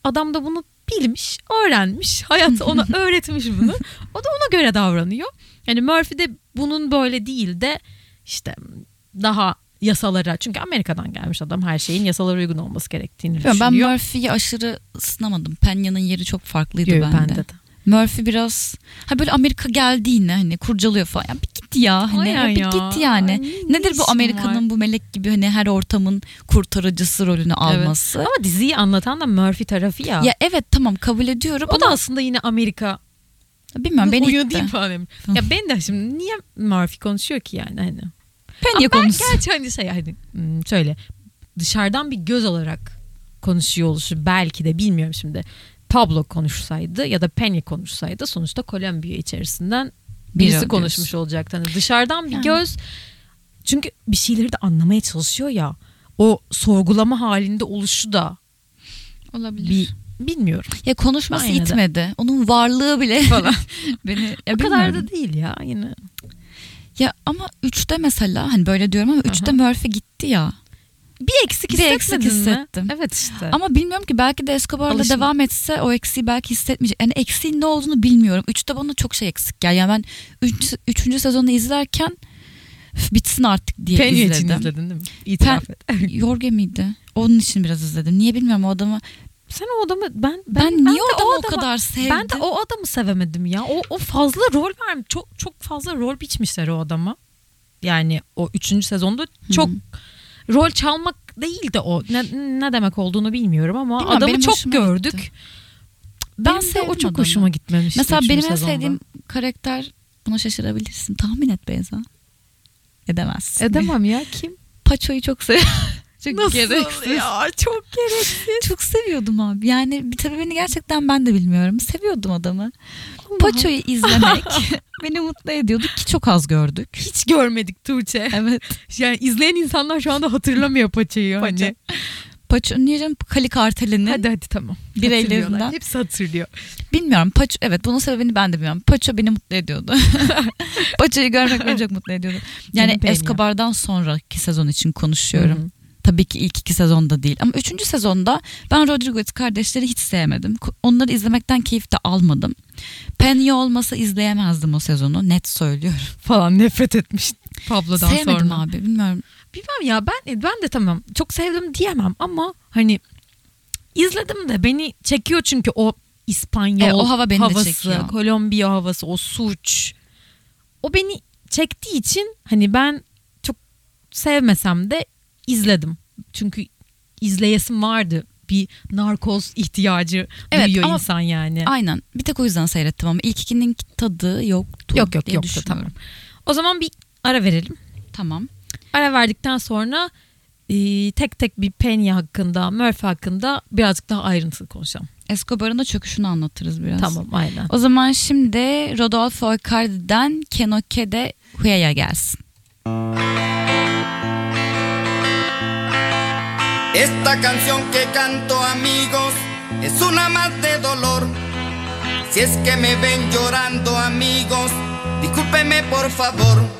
Adam da bunu bilmiş, öğrenmiş. Hayat ona [LAUGHS] öğretmiş bunu. O da ona göre davranıyor. Yani Murphy de bunun böyle değil de işte daha yasalara çünkü Amerika'dan gelmiş adam her şeyin yasalara uygun olması gerektiğini Bilmiyorum, ben düşünüyor. Murphy'yi aşırı ısınamadım. Penya'nın yeri çok farklıydı Yo, bende. bende de. Murphy biraz ha böyle Amerika geldiğinde hani kurcalıyor falan. Ya bir git ya hani Aynen bir ya. git yani. Ay, ne Nedir bu Amerika'nın bu melek gibi hani her ortamın kurtarıcısı rolünü alması? Ama diziyi anlatan da Murphy tarafı ya. Ya evet tamam kabul ediyorum o da ama aslında yine Amerika bilmiyorum beni uyuyor değil falan. demiş. Ya ben de şimdi niye Murphy konuşuyor ki yani hani. Penya Ama ben konusu. gerçi hani şey hani hmm, şöyle dışarıdan bir göz olarak konuşuyor oluşu belki de bilmiyorum şimdi. Pablo konuşsaydı ya da Penny konuşsaydı sonuçta Kolombiya içerisinden birisi Biri konuşmuş diyorsun. olacaktı. Hani dışarıdan bir Yani. göz çünkü bir şeyleri de anlamaya çalışıyor ya. O sorgulama halinde oluşu da Olabilir. bir bilmiyorum. Ya konuşması Ben yine de. itmedi. Onun varlığı bile Falan. [LAUGHS] beni ya o kadar bilmiyorum. da değil ya yine. Ya ama 3'te mesela hani böyle diyorum ama 3'te Murphy gitti ya. Bir eksik Bir eksik hissetmedin mi? hissettim. Evet işte. Ama bilmiyorum ki belki de Escobar'la Alışma. devam etse o eksiği belki hissetmeyecek. Yani eksiğin ne olduğunu bilmiyorum. Üçte bana çok şey eksik geldi. Yani ben üç, üçüncü sezonu izlerken "Üf, bitsin artık diye Penny için izledim. izledin değil mi? İtiraf et. [LAUGHS] Yorge miydi? Onun için biraz izledim. Niye bilmiyorum o adamı sen o adamı ben Ben, ben, niye de o adamı o kadar sevdim? Ben de o adamı sevemedim ya. O, o fazla rol vermiş. Çok çok fazla rol biçmişler o adama. Yani o üçüncü sezonda çok rol çalmak değil de o. Ne, ne demek olduğunu bilmiyorum ama Bilmiyorum, adamı çok gördük. gitti. Ben Ben de o çok adamı. hoşuma gitmemişti. Mesela benim en sevdiğim karakter buna şaşırabilirsin. Tahmin et Beyza. Edemezsin. Edemem ya kim? Paço'yu çok seviyorum. [LAUGHS] çok gereksiz. ya çok gereksiz. Çok seviyordum abi. Yani bir sebebini gerçekten ben de bilmiyorum. Seviyordum adamı. Paço'yu izlemek [LAUGHS] beni mutlu ediyordu ki çok az gördük. Hiç görmedik Tuğçe. Evet. Yani izleyen insanlar şu anda hatırlamıyor paçayı. Paça. Hani. Paço niye canım Kali Karteli'nin Hadi hadi tamam. Bireylerinden. Hepsi hatırlıyor. bilmiyorum. Paço evet bunun sebebini ben de bilmiyorum. Paço beni mutlu ediyordu. [LAUGHS] Paço'yu görmek beni [LAUGHS] çok mutlu ediyordu. Yani. Escobar'dan sonraki sezon için konuşuyorum. Hı hı. Tabii ki ilk iki sezonda değil. Ama üçüncü sezonda ben Rodriguez kardeşleri hiç sevmedim. Onları izlemekten keyif de almadım. Penny olmasa izleyemezdim o sezonu. Net söylüyorum. [LAUGHS] Falan nefret etmiş Pablo'dan Sevmedim sonra. abi bilmiyorum. Bilmem ya ben ben de tamam çok sevdim diyemem ama hani izledim de beni çekiyor çünkü o İspanyol E, o hava beni de havası, çekiyor. Kolombiya havası, o suç. O beni çektiği için hani ben çok sevmesem de izledim. Çünkü izleyesim vardı. Bir narkoz ihtiyacı Evet, duyuyor ama- insan yani. Aynen. Bir tek o yüzden seyrettim ama ilk ikinin tadı yoktu. Yok yok yoktu tamam. O zaman bir ara verelim. Tamam. Ara verdikten sonra e, tek tek bir Penny hakkında, Murphy hakkında birazcık daha ayrıntılı konuşalım. Escobar'ın da çöküşünü anlatırız biraz. Tamam aynen. O zaman şimdi Rodolfo Icardi'den Kenoke de Huya'ya gelsin. Esta canción que canto amigos es una más de dolor. Si es que me ven llorando amigos, discúlpeme por favor.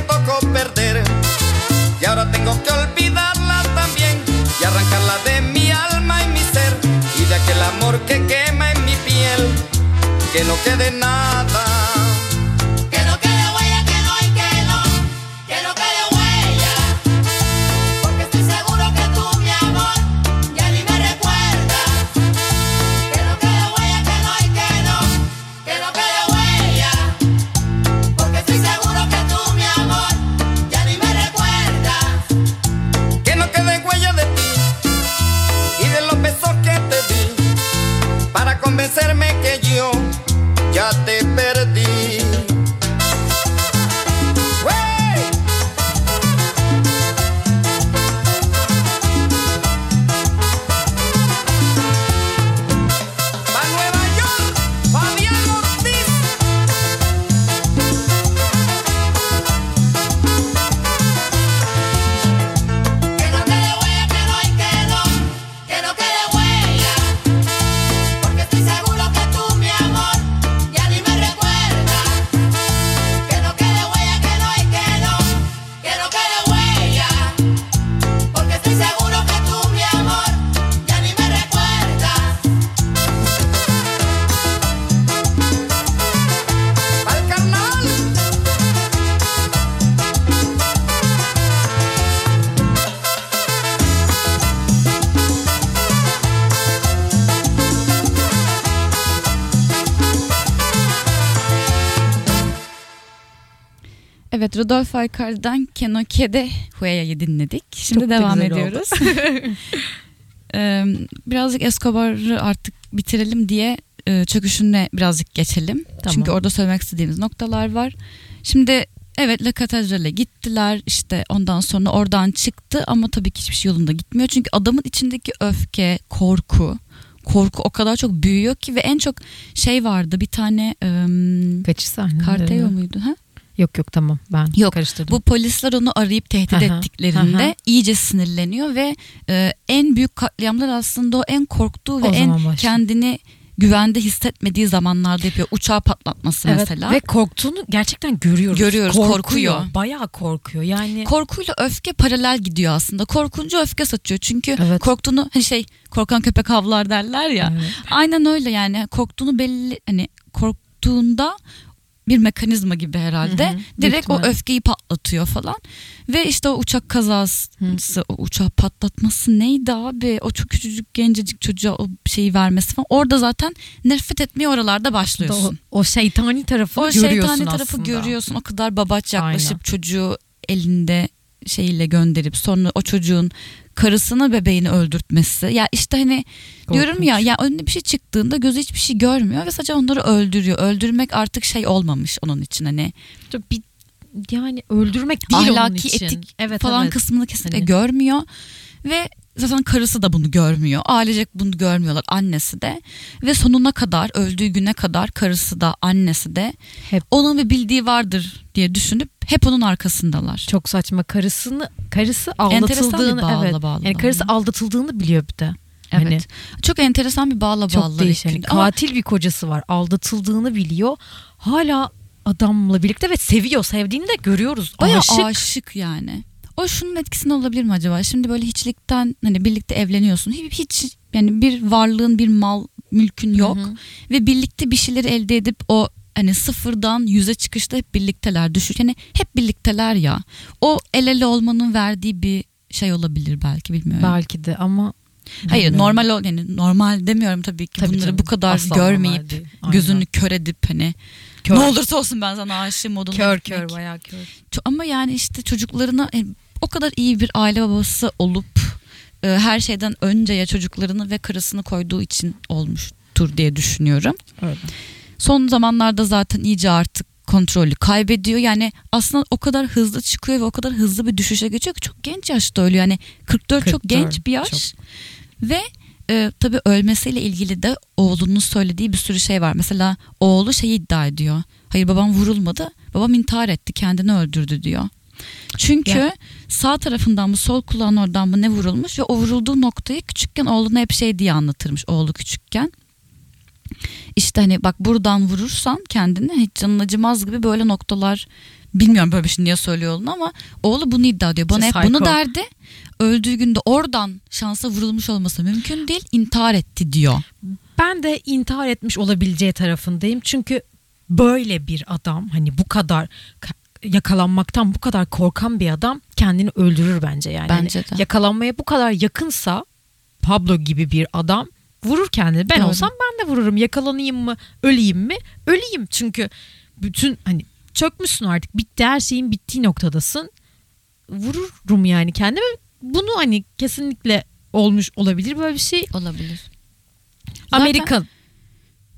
Me tocó perder. Y ahora tengo que olvidarla también y arrancarla de mi alma y mi ser. Y de aquel amor que quema en mi piel, que no quede nada. Evet Rodolfo Icardi'den Keno Kede Hueya'yı dinledik. Şimdi Çok devam ediyoruz. [LAUGHS] [LAUGHS] Ee, birazcık Escobar'ı artık bitirelim diye e, çöküşüne birazcık geçelim. Tamam. Çünkü orada söylemek istediğimiz noktalar var. Şimdi evet La Catedral'e gittiler işte ondan sonra oradan çıktı ama tabii ki hiçbir şey yolunda gitmiyor. Çünkü adamın içindeki öfke, korku, korku o kadar çok büyüyor ki ve en çok şey vardı bir tane um, Kaçı sahne? Carteo muydu? Ha? Yok yok tamam ben Yok, karıştırdım. Bu polisler onu arayıp tehdit Aha, ettiklerinde aha. iyice sinirleniyor ve e, en büyük katliamlar aslında o en korktuğu ve en başlıyor. kendini güvende hissetmediği zamanlarda yapıyor. Uçağı patlatması Evet, mesela. Ve korktuğunu gerçekten görüyoruz. Görüyoruz, korkuyor. Bayağı korkuyor. Yani Korkuyla öfke paralel gidiyor aslında. Korkunca öfke saçıyor. Çünkü Evet. korktuğunu hani şey korkan köpek havlar derler ya. Evet. Aynen öyle yani korktuğunu belli hani korktuğunda bir mekanizma gibi herhalde. Hı hı, Direkt o öfkeyi patlatıyor falan. Ve işte o uçak kazası, o uçağı patlatması neydi abi? O çok küçücük gencecik çocuğa o şeyi vermesi falan. Orada zaten nefret etmeye oralarda o, başlıyorsun. o şeytani tarafını O görüyorsun şeytani tarafı aslında. görüyorsun. O kadar babaç yaklaşıp Aynen. çocuğu elinde şeyle gönderip sonra o çocuğun karısını bebeğini öldürtmesi. Ya işte hani diyorum ya Korkunç. ya önüne bir şey çıktığında gözü hiçbir şey görmüyor ve sadece onları öldürüyor. Öldürmek artık şey olmamış onun için hani Bir, yani öldürmek değil onun ahlaki için. etik evet, falan evet. kısmını kesinlikle Hani- görmüyor ve zaten karısı da bunu görmüyor. Ailecek bunu görmüyorlar annesi de ve sonuna kadar öldüğü güne kadar karısı da annesi de Hep. onun bir bildiği vardır diye düşünüp hep onun arkasındalar. Çok saçma. Karısını karısı Enteresan bir aldatıldığını bağla evet. bağlı Yani karısı aldatıldığını biliyor bir de. Evet. Hani Çok enteresan bir bağla çok bağlılar. değişik. ilişki. Ama Katil bir kocası var. Aldatıldığını biliyor. Hala adamla birlikte ve seviyor. Sevdiğini de görüyoruz. bayağı Aşık. aşık. yani. O şunun etkisinde olabilir mi acaba? Şimdi böyle hiçlikten hani birlikte evleniyorsun. Hiç, yani bir varlığın bir mal mülkün yok Hı hı. ve birlikte bir şeyler elde edip o hani sıfırdan yüze çıkışta hep birlikteler düşür. Yani hep birlikteler ya. O el ele olmanın verdiği bir şey olabilir belki bilmiyorum. Belki de ama Hayır bilmiyorum. normal ol yani normal demiyorum tabii ki Tabii bunları canım, bu kadar görmeyip gözünü kör edip hani Kör. ne olursa olsun ben sana aşığım moduna kör gitmek. kör bayağı kör. Ama yani işte çocuklarına e, o kadar iyi bir aile babası olup e, her şeyden önce ya çocuklarını ve karısını koyduğu için olmuştur diye düşünüyorum. Öyle. Son zamanlarda zaten iyice artık kontrolü kaybediyor. Yani aslında o kadar hızlı çıkıyor ve o kadar hızlı bir düşüşe geçiyor ki çok genç yaşta ölüyor. Yani 44, çok 44, genç bir yaş. Ve e, tabii ölmesiyle ilgili de oğlunun söylediği bir sürü şey var. Mesela oğlu şeyi iddia ediyor. Hayır babam vurulmadı. Babam intihar etti. Kendini öldürdü diyor. Çünkü Ya. sağ tarafından mı sol kulağın oradan mı ne vurulmuş ve o vurulduğu noktayı küçükken oğluna hep şey diye anlatırmış oğlu küçükken. İşte hani bak buradan vurursan kendini hiç canın acımaz gibi böyle noktalar bilmiyorum böyle bir şey niye söylüyor oğluna ama oğlu bunu iddia ediyor. Bana hep Psycho. bunu derdi. Öldüğü günde oradan şansa vurulmuş olması mümkün değil. intihar etti diyor. Ben de intihar etmiş olabileceği tarafındayım. Çünkü böyle bir adam hani bu kadar ka- yakalanmaktan bu kadar korkan bir adam kendini öldürür bence yani. Hani Bence de. Yakalanmaya bu kadar yakınsa Pablo gibi bir adam vurur kendini. Ben Doğru. olsam ben de vururum. Yakalanayım mı, öleyim mi? Öleyim çünkü bütün hani çökmüşsün artık. Bitti her şeyin bittiği noktadasın. Vururum yani kendimi. Bunu hani kesinlikle olmuş olabilir böyle bir şey. Olabilir. Zaten- Amerikan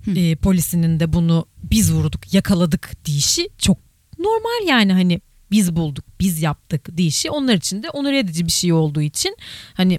Hı. e, polisinin de bunu biz vurduk, yakaladık deyişi çok normal yani hani biz bulduk, biz yaptık deyişi onlar için de onur edici bir şey olduğu için hani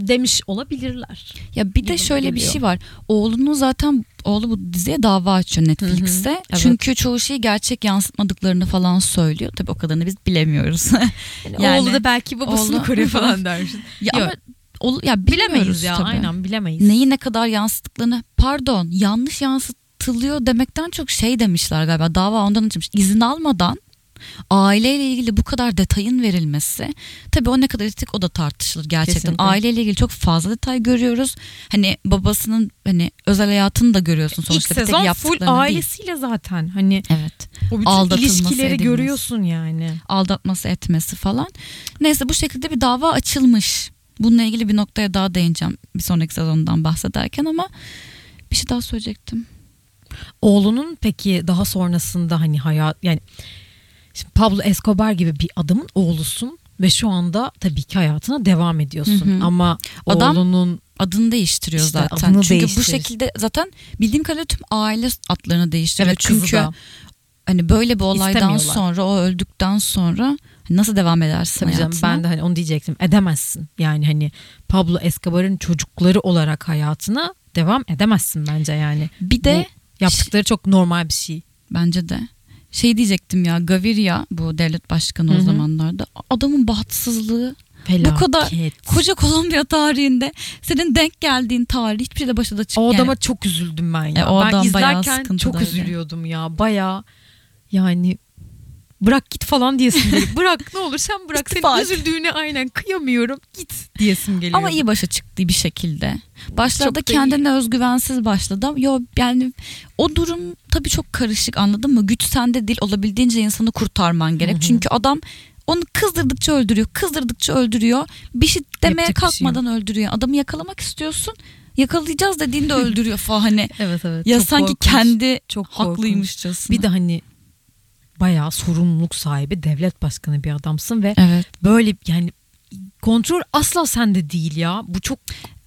demiş olabilirler. Ya bir de şöyle bir geliyor. şey var. Oğlunun zaten oğlu bu diziye dava açıyor Netflix'te. Hı hı, evet. Çünkü çoğu şeyi gerçek yansıtmadıklarını falan söylüyor. Tabii o kadarını biz bilemiyoruz. [LAUGHS] Yani, Yani oğlu da belki babasını oğlu- koruyor falan dersin. [LAUGHS] ya Yok. ama ol- ya bilemeyiz ya tabii. aynen bilemeyiz. Neyi ne kadar yansıttıklarını pardon yanlış yansıtılıyor demekten çok şey demişler galiba dava ondan açılmış izin almadan aileyle ilgili bu kadar detayın verilmesi tabii o ne kadar etik o da tartışılır gerçekten Kesinlikle. aileyle ilgili çok fazla detay görüyoruz hani babasının hani özel hayatını da görüyorsun İlk sonuçta tek sezon full yaptıklarını değil. ailesiyle zaten hani evet o bütün ilişkileri edilmesi. görüyorsun yani. aldatması etmesi falan neyse bu şekilde bir dava açılmış bununla ilgili bir noktaya daha değineceğim bir sonraki sezondan bahsederken ama bir şey daha söyleyecektim Oğlunun peki daha sonrasında hani hayat yani Şimdi Pablo Escobar gibi bir adamın oğlusun ve şu anda tabii ki hayatına devam ediyorsun. Hı hı. Ama Adam- oğlunun Adını değiştiriyor İşte zaten. adını Çünkü bu değiştirir. şekilde zaten bildiğim kadarıyla tüm aile adlarını değiştiriyor. evet Çünkü da hani böyle bir olaydan sonra o öldükten sonra hani nasıl devam edersin Tabii canım hayatına? ben de hani onu diyecektim. Edemezsin. Yani hani Pablo Escobar'ın çocukları olarak hayatına devam edemezsin bence yani. bir de Bu yaptıkları çok normal bir şey. bence de şey diyecektim ya Gaviria bu devlet başkanı Hı o zamanlarda adamın bahtsızlığı Felaket. kadar koca Kolombiya tarihinde senin denk geldiğin tarih hiçbir şeyde başa da çık. O yani adama çok üzüldüm ben ya. E, o ben izlerken çok üzülüyordum ya. Baya yani bırak git falan diyesim geliyor. [LAUGHS] bırak ne olur sen bırak. Senin üzüldüğüne aynen kıyamıyorum. Git diyesim geliyor. Ama iyi başa çıktı bir şekilde. Başlarda kendine özgüvensiz başladı. Yo yani o durum tabii çok karışık anladın mı? Güç sende değil olabildiğince insanı kurtarman gerek. Hı hı. Çünkü adam onu kızdırdıkça öldürüyor. Kızdırdıkça öldürüyor. Bir şey demeye Yapacak şey kalkmadan öldürüyor. Adamı yakalamak istiyorsun. Yakalayacağız dediğinde öldürüyor falan hani. [LAUGHS] Evet evet. Ya sanki korkunç. kendi Çok haklıymışçasına. Bir de hani bayağı sorumluluk sahibi devlet başkanı bir adamsın ve evet. böyle yani kontrol asla sende değil ya. Bu çok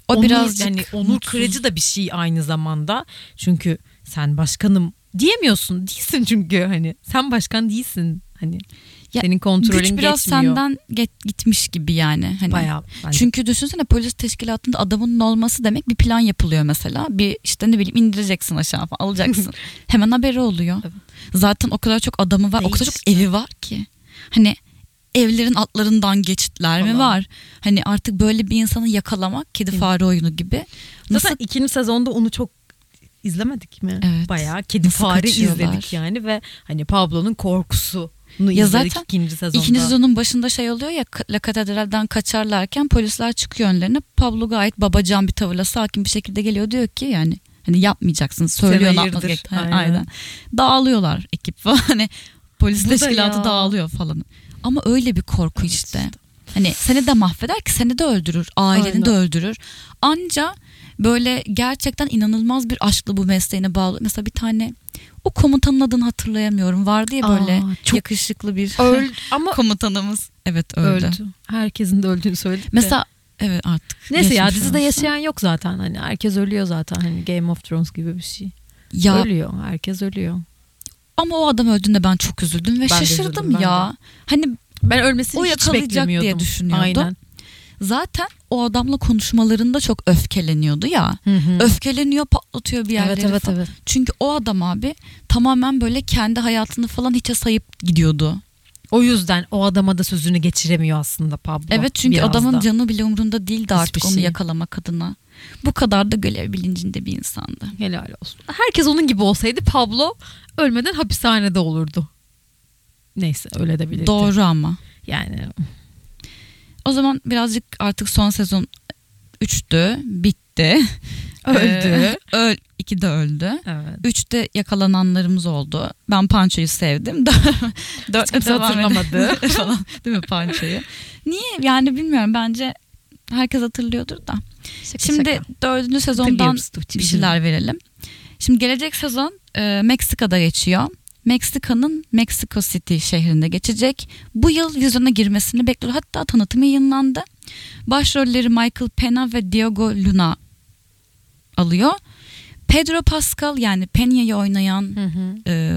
O onur, birazcık yani onur kırıcı da bir şey aynı zamanda. Çünkü sen başkanım diyemiyorsun. Değilsin çünkü hani sen başkan değilsin. Hani Ya, senin kontrolün Güç biraz geçmiyor. senden get- gitmiş gibi yani. Hani bayağı bence. Çünkü düşünsene polis teşkilatında adamın olması demek bir plan yapılıyor mesela. Bir işte ne bileyim indireceksin aşağı falan alacaksın. [LAUGHS] Hemen haberi oluyor. Evet. Zaten o kadar çok adamı var, o kadar çok evi var ki. Hani evlerin altlarından geçitler mi Falan. var? Hani artık böyle bir insanı yakalamak kedi fare oyunu gibi. Nasıl Zaten ikinci sezonda onu çok izlemedik mi? Evet. Bayağı kedi Nasıl fare izledik yani ve hani Pablo'nun korkusunu Ya zaten ikinci sezonda. İkinci sezonun başında şey oluyor ya La Catedral'den kaçarlarken polisler çıkıyor önlerine. Pablo gayet babacan bir tavırla sakin bir şekilde geliyor diyor ki yani hani yapmayacaksınız söylüyor ne Aynen. Aynen. Dağılıyorlar ekip falan [LAUGHS] hani polis Bu da teşkilatı ya. dağılıyor falan. Ama öyle bir korku işte. Hani seni de mahveder ki seni de öldürür. Aileni Aynen. de öldürür. Anca böyle gerçekten inanılmaz bir aşkla bu mesleğine bağlı. Mesela bir tane o komutanın adını hatırlayamıyorum. Vardı ya böyle Aa, çok yakışıklı bir [LAUGHS] Öldü [LAUGHS] ama komutanımız. Evet öldü. öldü. Herkesin de öldüğünü söyledik de. Mesela evet artık. Neyse ya dizide olsun. yaşayan yok zaten. Hani herkes ölüyor zaten. Hani Game of Thrones gibi bir şey. Ya Ölüyor. Herkes ölüyor. ama o adam öldüğünde ben çok üzüldüm ve Ben şaşırdım üzüldüm, ya. Hani Ben ölmesini O hiç beklemiyordum. diye düşünüyordum. Aynen. Zaten o adamla konuşmalarında çok öfkeleniyordu ya. Hı hı. Öfkeleniyor patlatıyor bir yerleri Evet evet falan. evet. Çünkü o adam abi tamamen böyle kendi hayatını falan hiçe sayıp gidiyordu. O yüzden o adama da sözünü geçiremiyor aslında Pablo. Evet çünkü adamın da. canı bile umrunda değildi artık Hiçbir onu şey. yakalamak adına. Bu kadar da görev bilincinde bir insandı. Helal olsun. Herkes onun gibi olsaydı Pablo ölmeden hapishanede olurdu. Neyse öyle de bilirdi. Doğru ama. Yani O zaman birazcık artık son sezon 3'tü, bitti. [LAUGHS] Öldü. Ee, öl, iki de öldü. evet. Üçte yakalananlarımız oldu. Ben Pancho'yu sevdim. [LAUGHS] Kimse devam hatırlamadı. [LAUGHS] falan. Değil mi Pancho'yu? Niye? Yani bilmiyorum. Bence herkes hatırlıyordur da. Şimdi dördüncü sezondan bir şeyler verelim. Şimdi gelecek sezon e, Meksika'da geçiyor. Meksika'nın Mexico City şehrinde geçecek. Bu yıl vizyona girmesini bekliyor. Hatta tanıtımı yayınlandı. Başrolleri Michael Pena ve Diego Luna alıyor. Pedro Pascal yani Peña'yı oynayan Hı hı. e,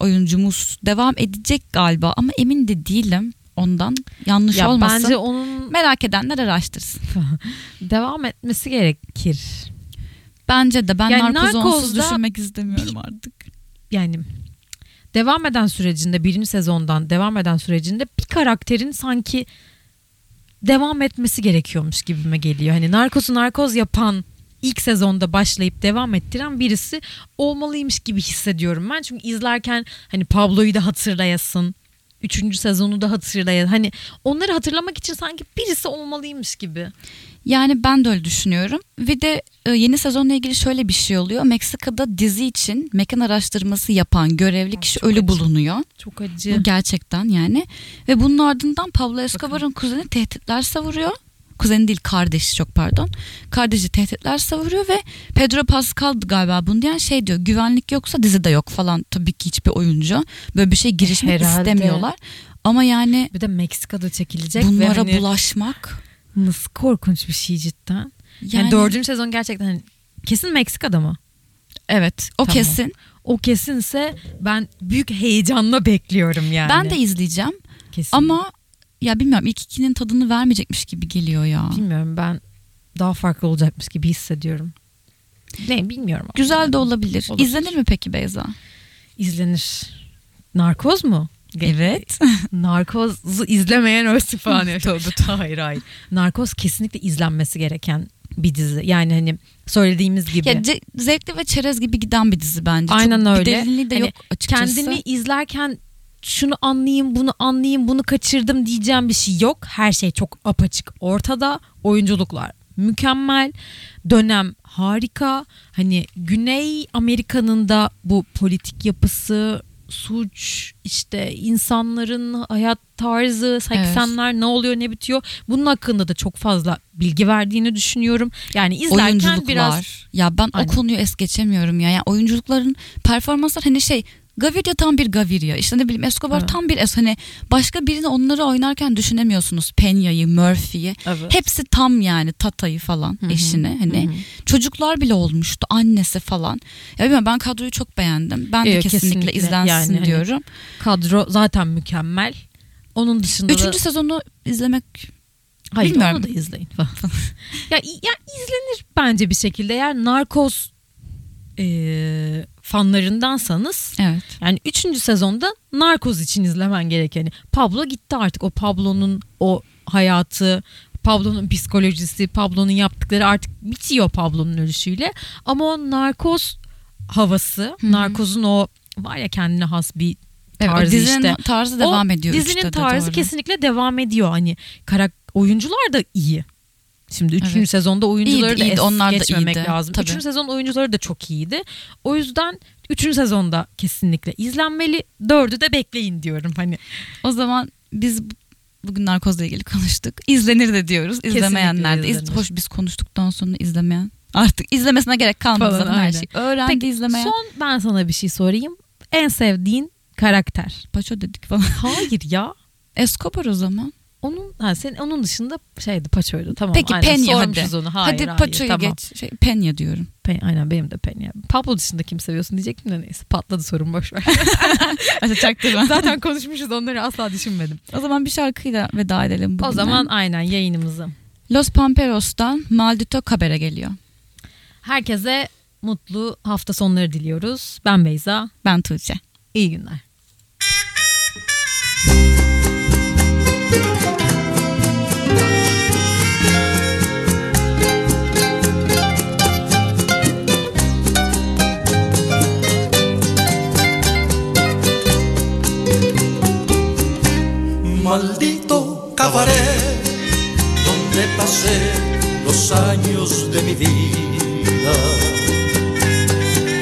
oyuncumuz devam edecek galiba ama emin de değilim ondan. Yanlış Ya olmasın. bence onun Merak edenler araştırsın. [LAUGHS] devam etmesi gerekir. Bence de ben Yani narkoz onsuz düşünmek istemiyorum artık. Yani devam eden sürecinde birinci sezondan devam eden sürecinde bir karakterin sanki devam etmesi gerekiyormuş gibime geliyor. Hani narkozu narkoz yapan ilk sezonda başlayıp devam ettiren birisi olmalıymış gibi hissediyorum ben. Çünkü izlerken hani Pablo'yu da hatırlayasın. Üçüncü sezonu da hatırlayasın. Hani onları hatırlamak için sanki birisi olmalıymış gibi. Yani ben de öyle düşünüyorum. Ve de e, yeni sezonla ilgili şöyle bir şey oluyor. Meksika'da dizi için mekan araştırması yapan görevli kişi ölü acı. bulunuyor. Çok acı. Bu gerçekten yani. Ve bunun ardından Pablo Escobar'ın kuzeni tehditler savuruyor. Kuzeni değil kardeşi çok pardon. Kardeşi tehditler savuruyor ve Pedro Pascal galiba bunu diyen şey diyor. Güvenlik yoksa dizi de yok falan. Tabii ki hiçbir oyuncu böyle bir şey girişmek Herhalde. istemiyorlar. Ama yani Bir de Meksika'da çekilecek ve bunlara hani bulaşmak nasıl korkunç bir şey cidden. Yani, yani, dördüncü sezon gerçekten hani kesin Meksika'da mı? evet o Tamam. kesin. O kesinse ben büyük heyecanla bekliyorum yani. Ben de izleyeceğim kesin. ama ya bilmiyorum ilk ikinin tadını vermeyecekmiş gibi geliyor ya. bilmiyorum ben daha farklı olacakmış gibi hissediyorum. Ne bilmiyorum. Güzel de olabilir. Olabilir. İzlenir mi peki Beyza? İzlenir. Narkoz mu? Evet. [LAUGHS] Narkoz'u izlemeyen ölsün falan. Tövbe hayır hayır. Narkoz kesinlikle izlenmesi gereken bir dizi. Yani hani söylediğimiz gibi. Ya ce- zevkli ve çerez gibi giden bir dizi bence. Aynen Çok öyle. Bir derinliği de Hani yok açıkçası. Kendimi izlerken şunu anlayayım, bunu anlayayım, bunu kaçırdım diyeceğim bir şey yok. Her şey çok apaçık ortada. Oyunculuklar mükemmel. Dönem harika. Hani Güney Amerika'nın da bu politik yapısı, suç, işte insanların hayat tarzı, 80'ler ne oluyor ne bitiyor. Bunun hakkında da çok fazla bilgi verdiğini düşünüyorum. Yani izlerken oyunculuklar. biraz Ya ben Aynen. o konuyu es geçemiyorum ya. Yani oyunculukların performanslar hani şey Gaviria tam bir Gaviria. İşte ne bileyim Escobar Evet. tam bir es. Hani başka birini onları oynarken düşünemiyorsunuz. Peña'yı, Murphy'yi. Evet. Hepsi tam yani Tata'yı falan Hı hı. eşini. Hani Hı hı. çocuklar bile olmuştu. Annesi falan. Ya bilmiyorum ben kadroyu çok beğendim. Ben de Evet, kesinlikle, kesinlikle. izlensin Yani hani diyorum. kadro zaten mükemmel. Onun dışında da... Üçüncü sezonu izlemek Hayır Bilmiyorum. onu da izleyin. [LAUGHS] ya, ya izlenir bence bir şekilde. Eğer Narcos e, fanlarındansanız evet. yani 3. sezonda Narcos için izlemen gerekeni. Pablo gitti artık. O Pablo'nun o hayatı, Pablo'nun psikolojisi, Pablo'nun yaptıkları artık bitiyor Pablo'nun ölüşüyle. Ama o Narcos havası, Hı hı. Narcos'un o var ya kendine has bir Evet, o tarzı dizinin işte. tarzı devam O ediyor. Dizinin de tarzı doğru. kesinlikle devam ediyor. Hani karak oyuncular da iyi. Şimdi 3. Evet. sezonda oyuncuları İyiydi, da iyiydi. Onlar da geçmemek iyiydi. lazım. Tabii. 3. sezon oyuncuları da çok iyiydi. O yüzden 3. sezonda kesinlikle izlenmeli. 4'ü de bekleyin diyorum hani. O zaman biz bugün narkozla ilgili konuştuk. İzlenir de diyoruz. İzlemeyenler de. İz-. Hoş biz konuştuktan sonra izlemeyen. Artık izlemesine gerek kalmadı Falan, zaten her şey. Öğrendi Peki, izlemeyen. Son ben sana bir şey sorayım. En sevdiğin karakter. Paço dedik falan. Hayır ya. Escobar o zaman. Onun ha senin onun dışında şeydi Paço'ydu. Tamam. Peki aynen, Penya hadi. sormuşuz Onu. Hayır, hadi Paço'yu tamam. geç. Şey, Penya diyorum. Pe- aynen benim de Penya. Pablo dışında kim seviyorsun diyecektim de neyse patladı sorun boş ver. [LAUGHS] Çaktırma. [LAUGHS] Zaten konuşmuşuz onları asla düşünmedim. o zaman bir şarkıyla veda edelim bugün. O zaman aynen yayınımızı. Los Pamperos'tan Maldito Caber'e geliyor. Herkese mutlu hafta sonları diliyoruz. Ben Beyza. Ben Tuğçe. İyi günler. Maldito cabaret donde pasé los años de mi vida.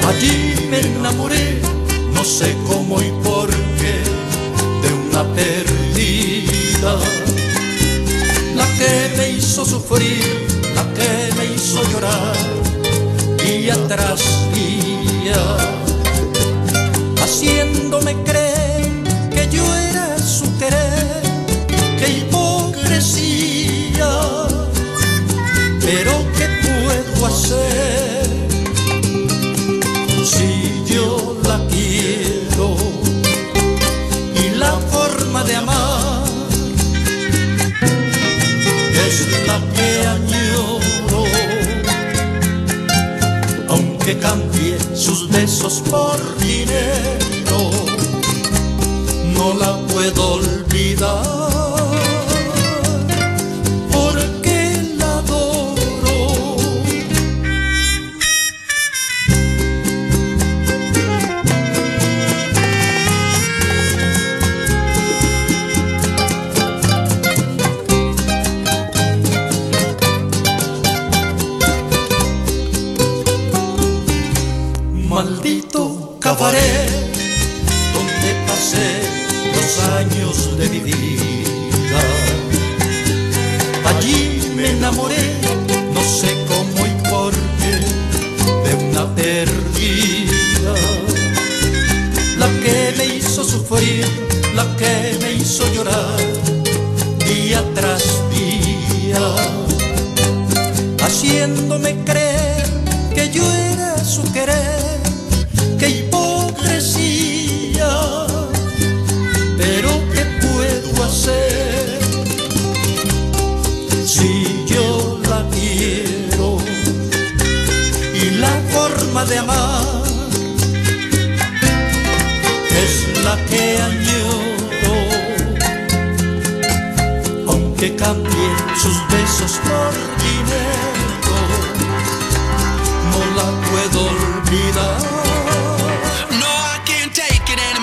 Allí me enamoré, no sé cómo y por qué, de una perdida. La que me hizo sufrir, la que me hizo llorar, día tras día haciéndome creer aunque cambie sus besos por dinero, no la puedo olvidar,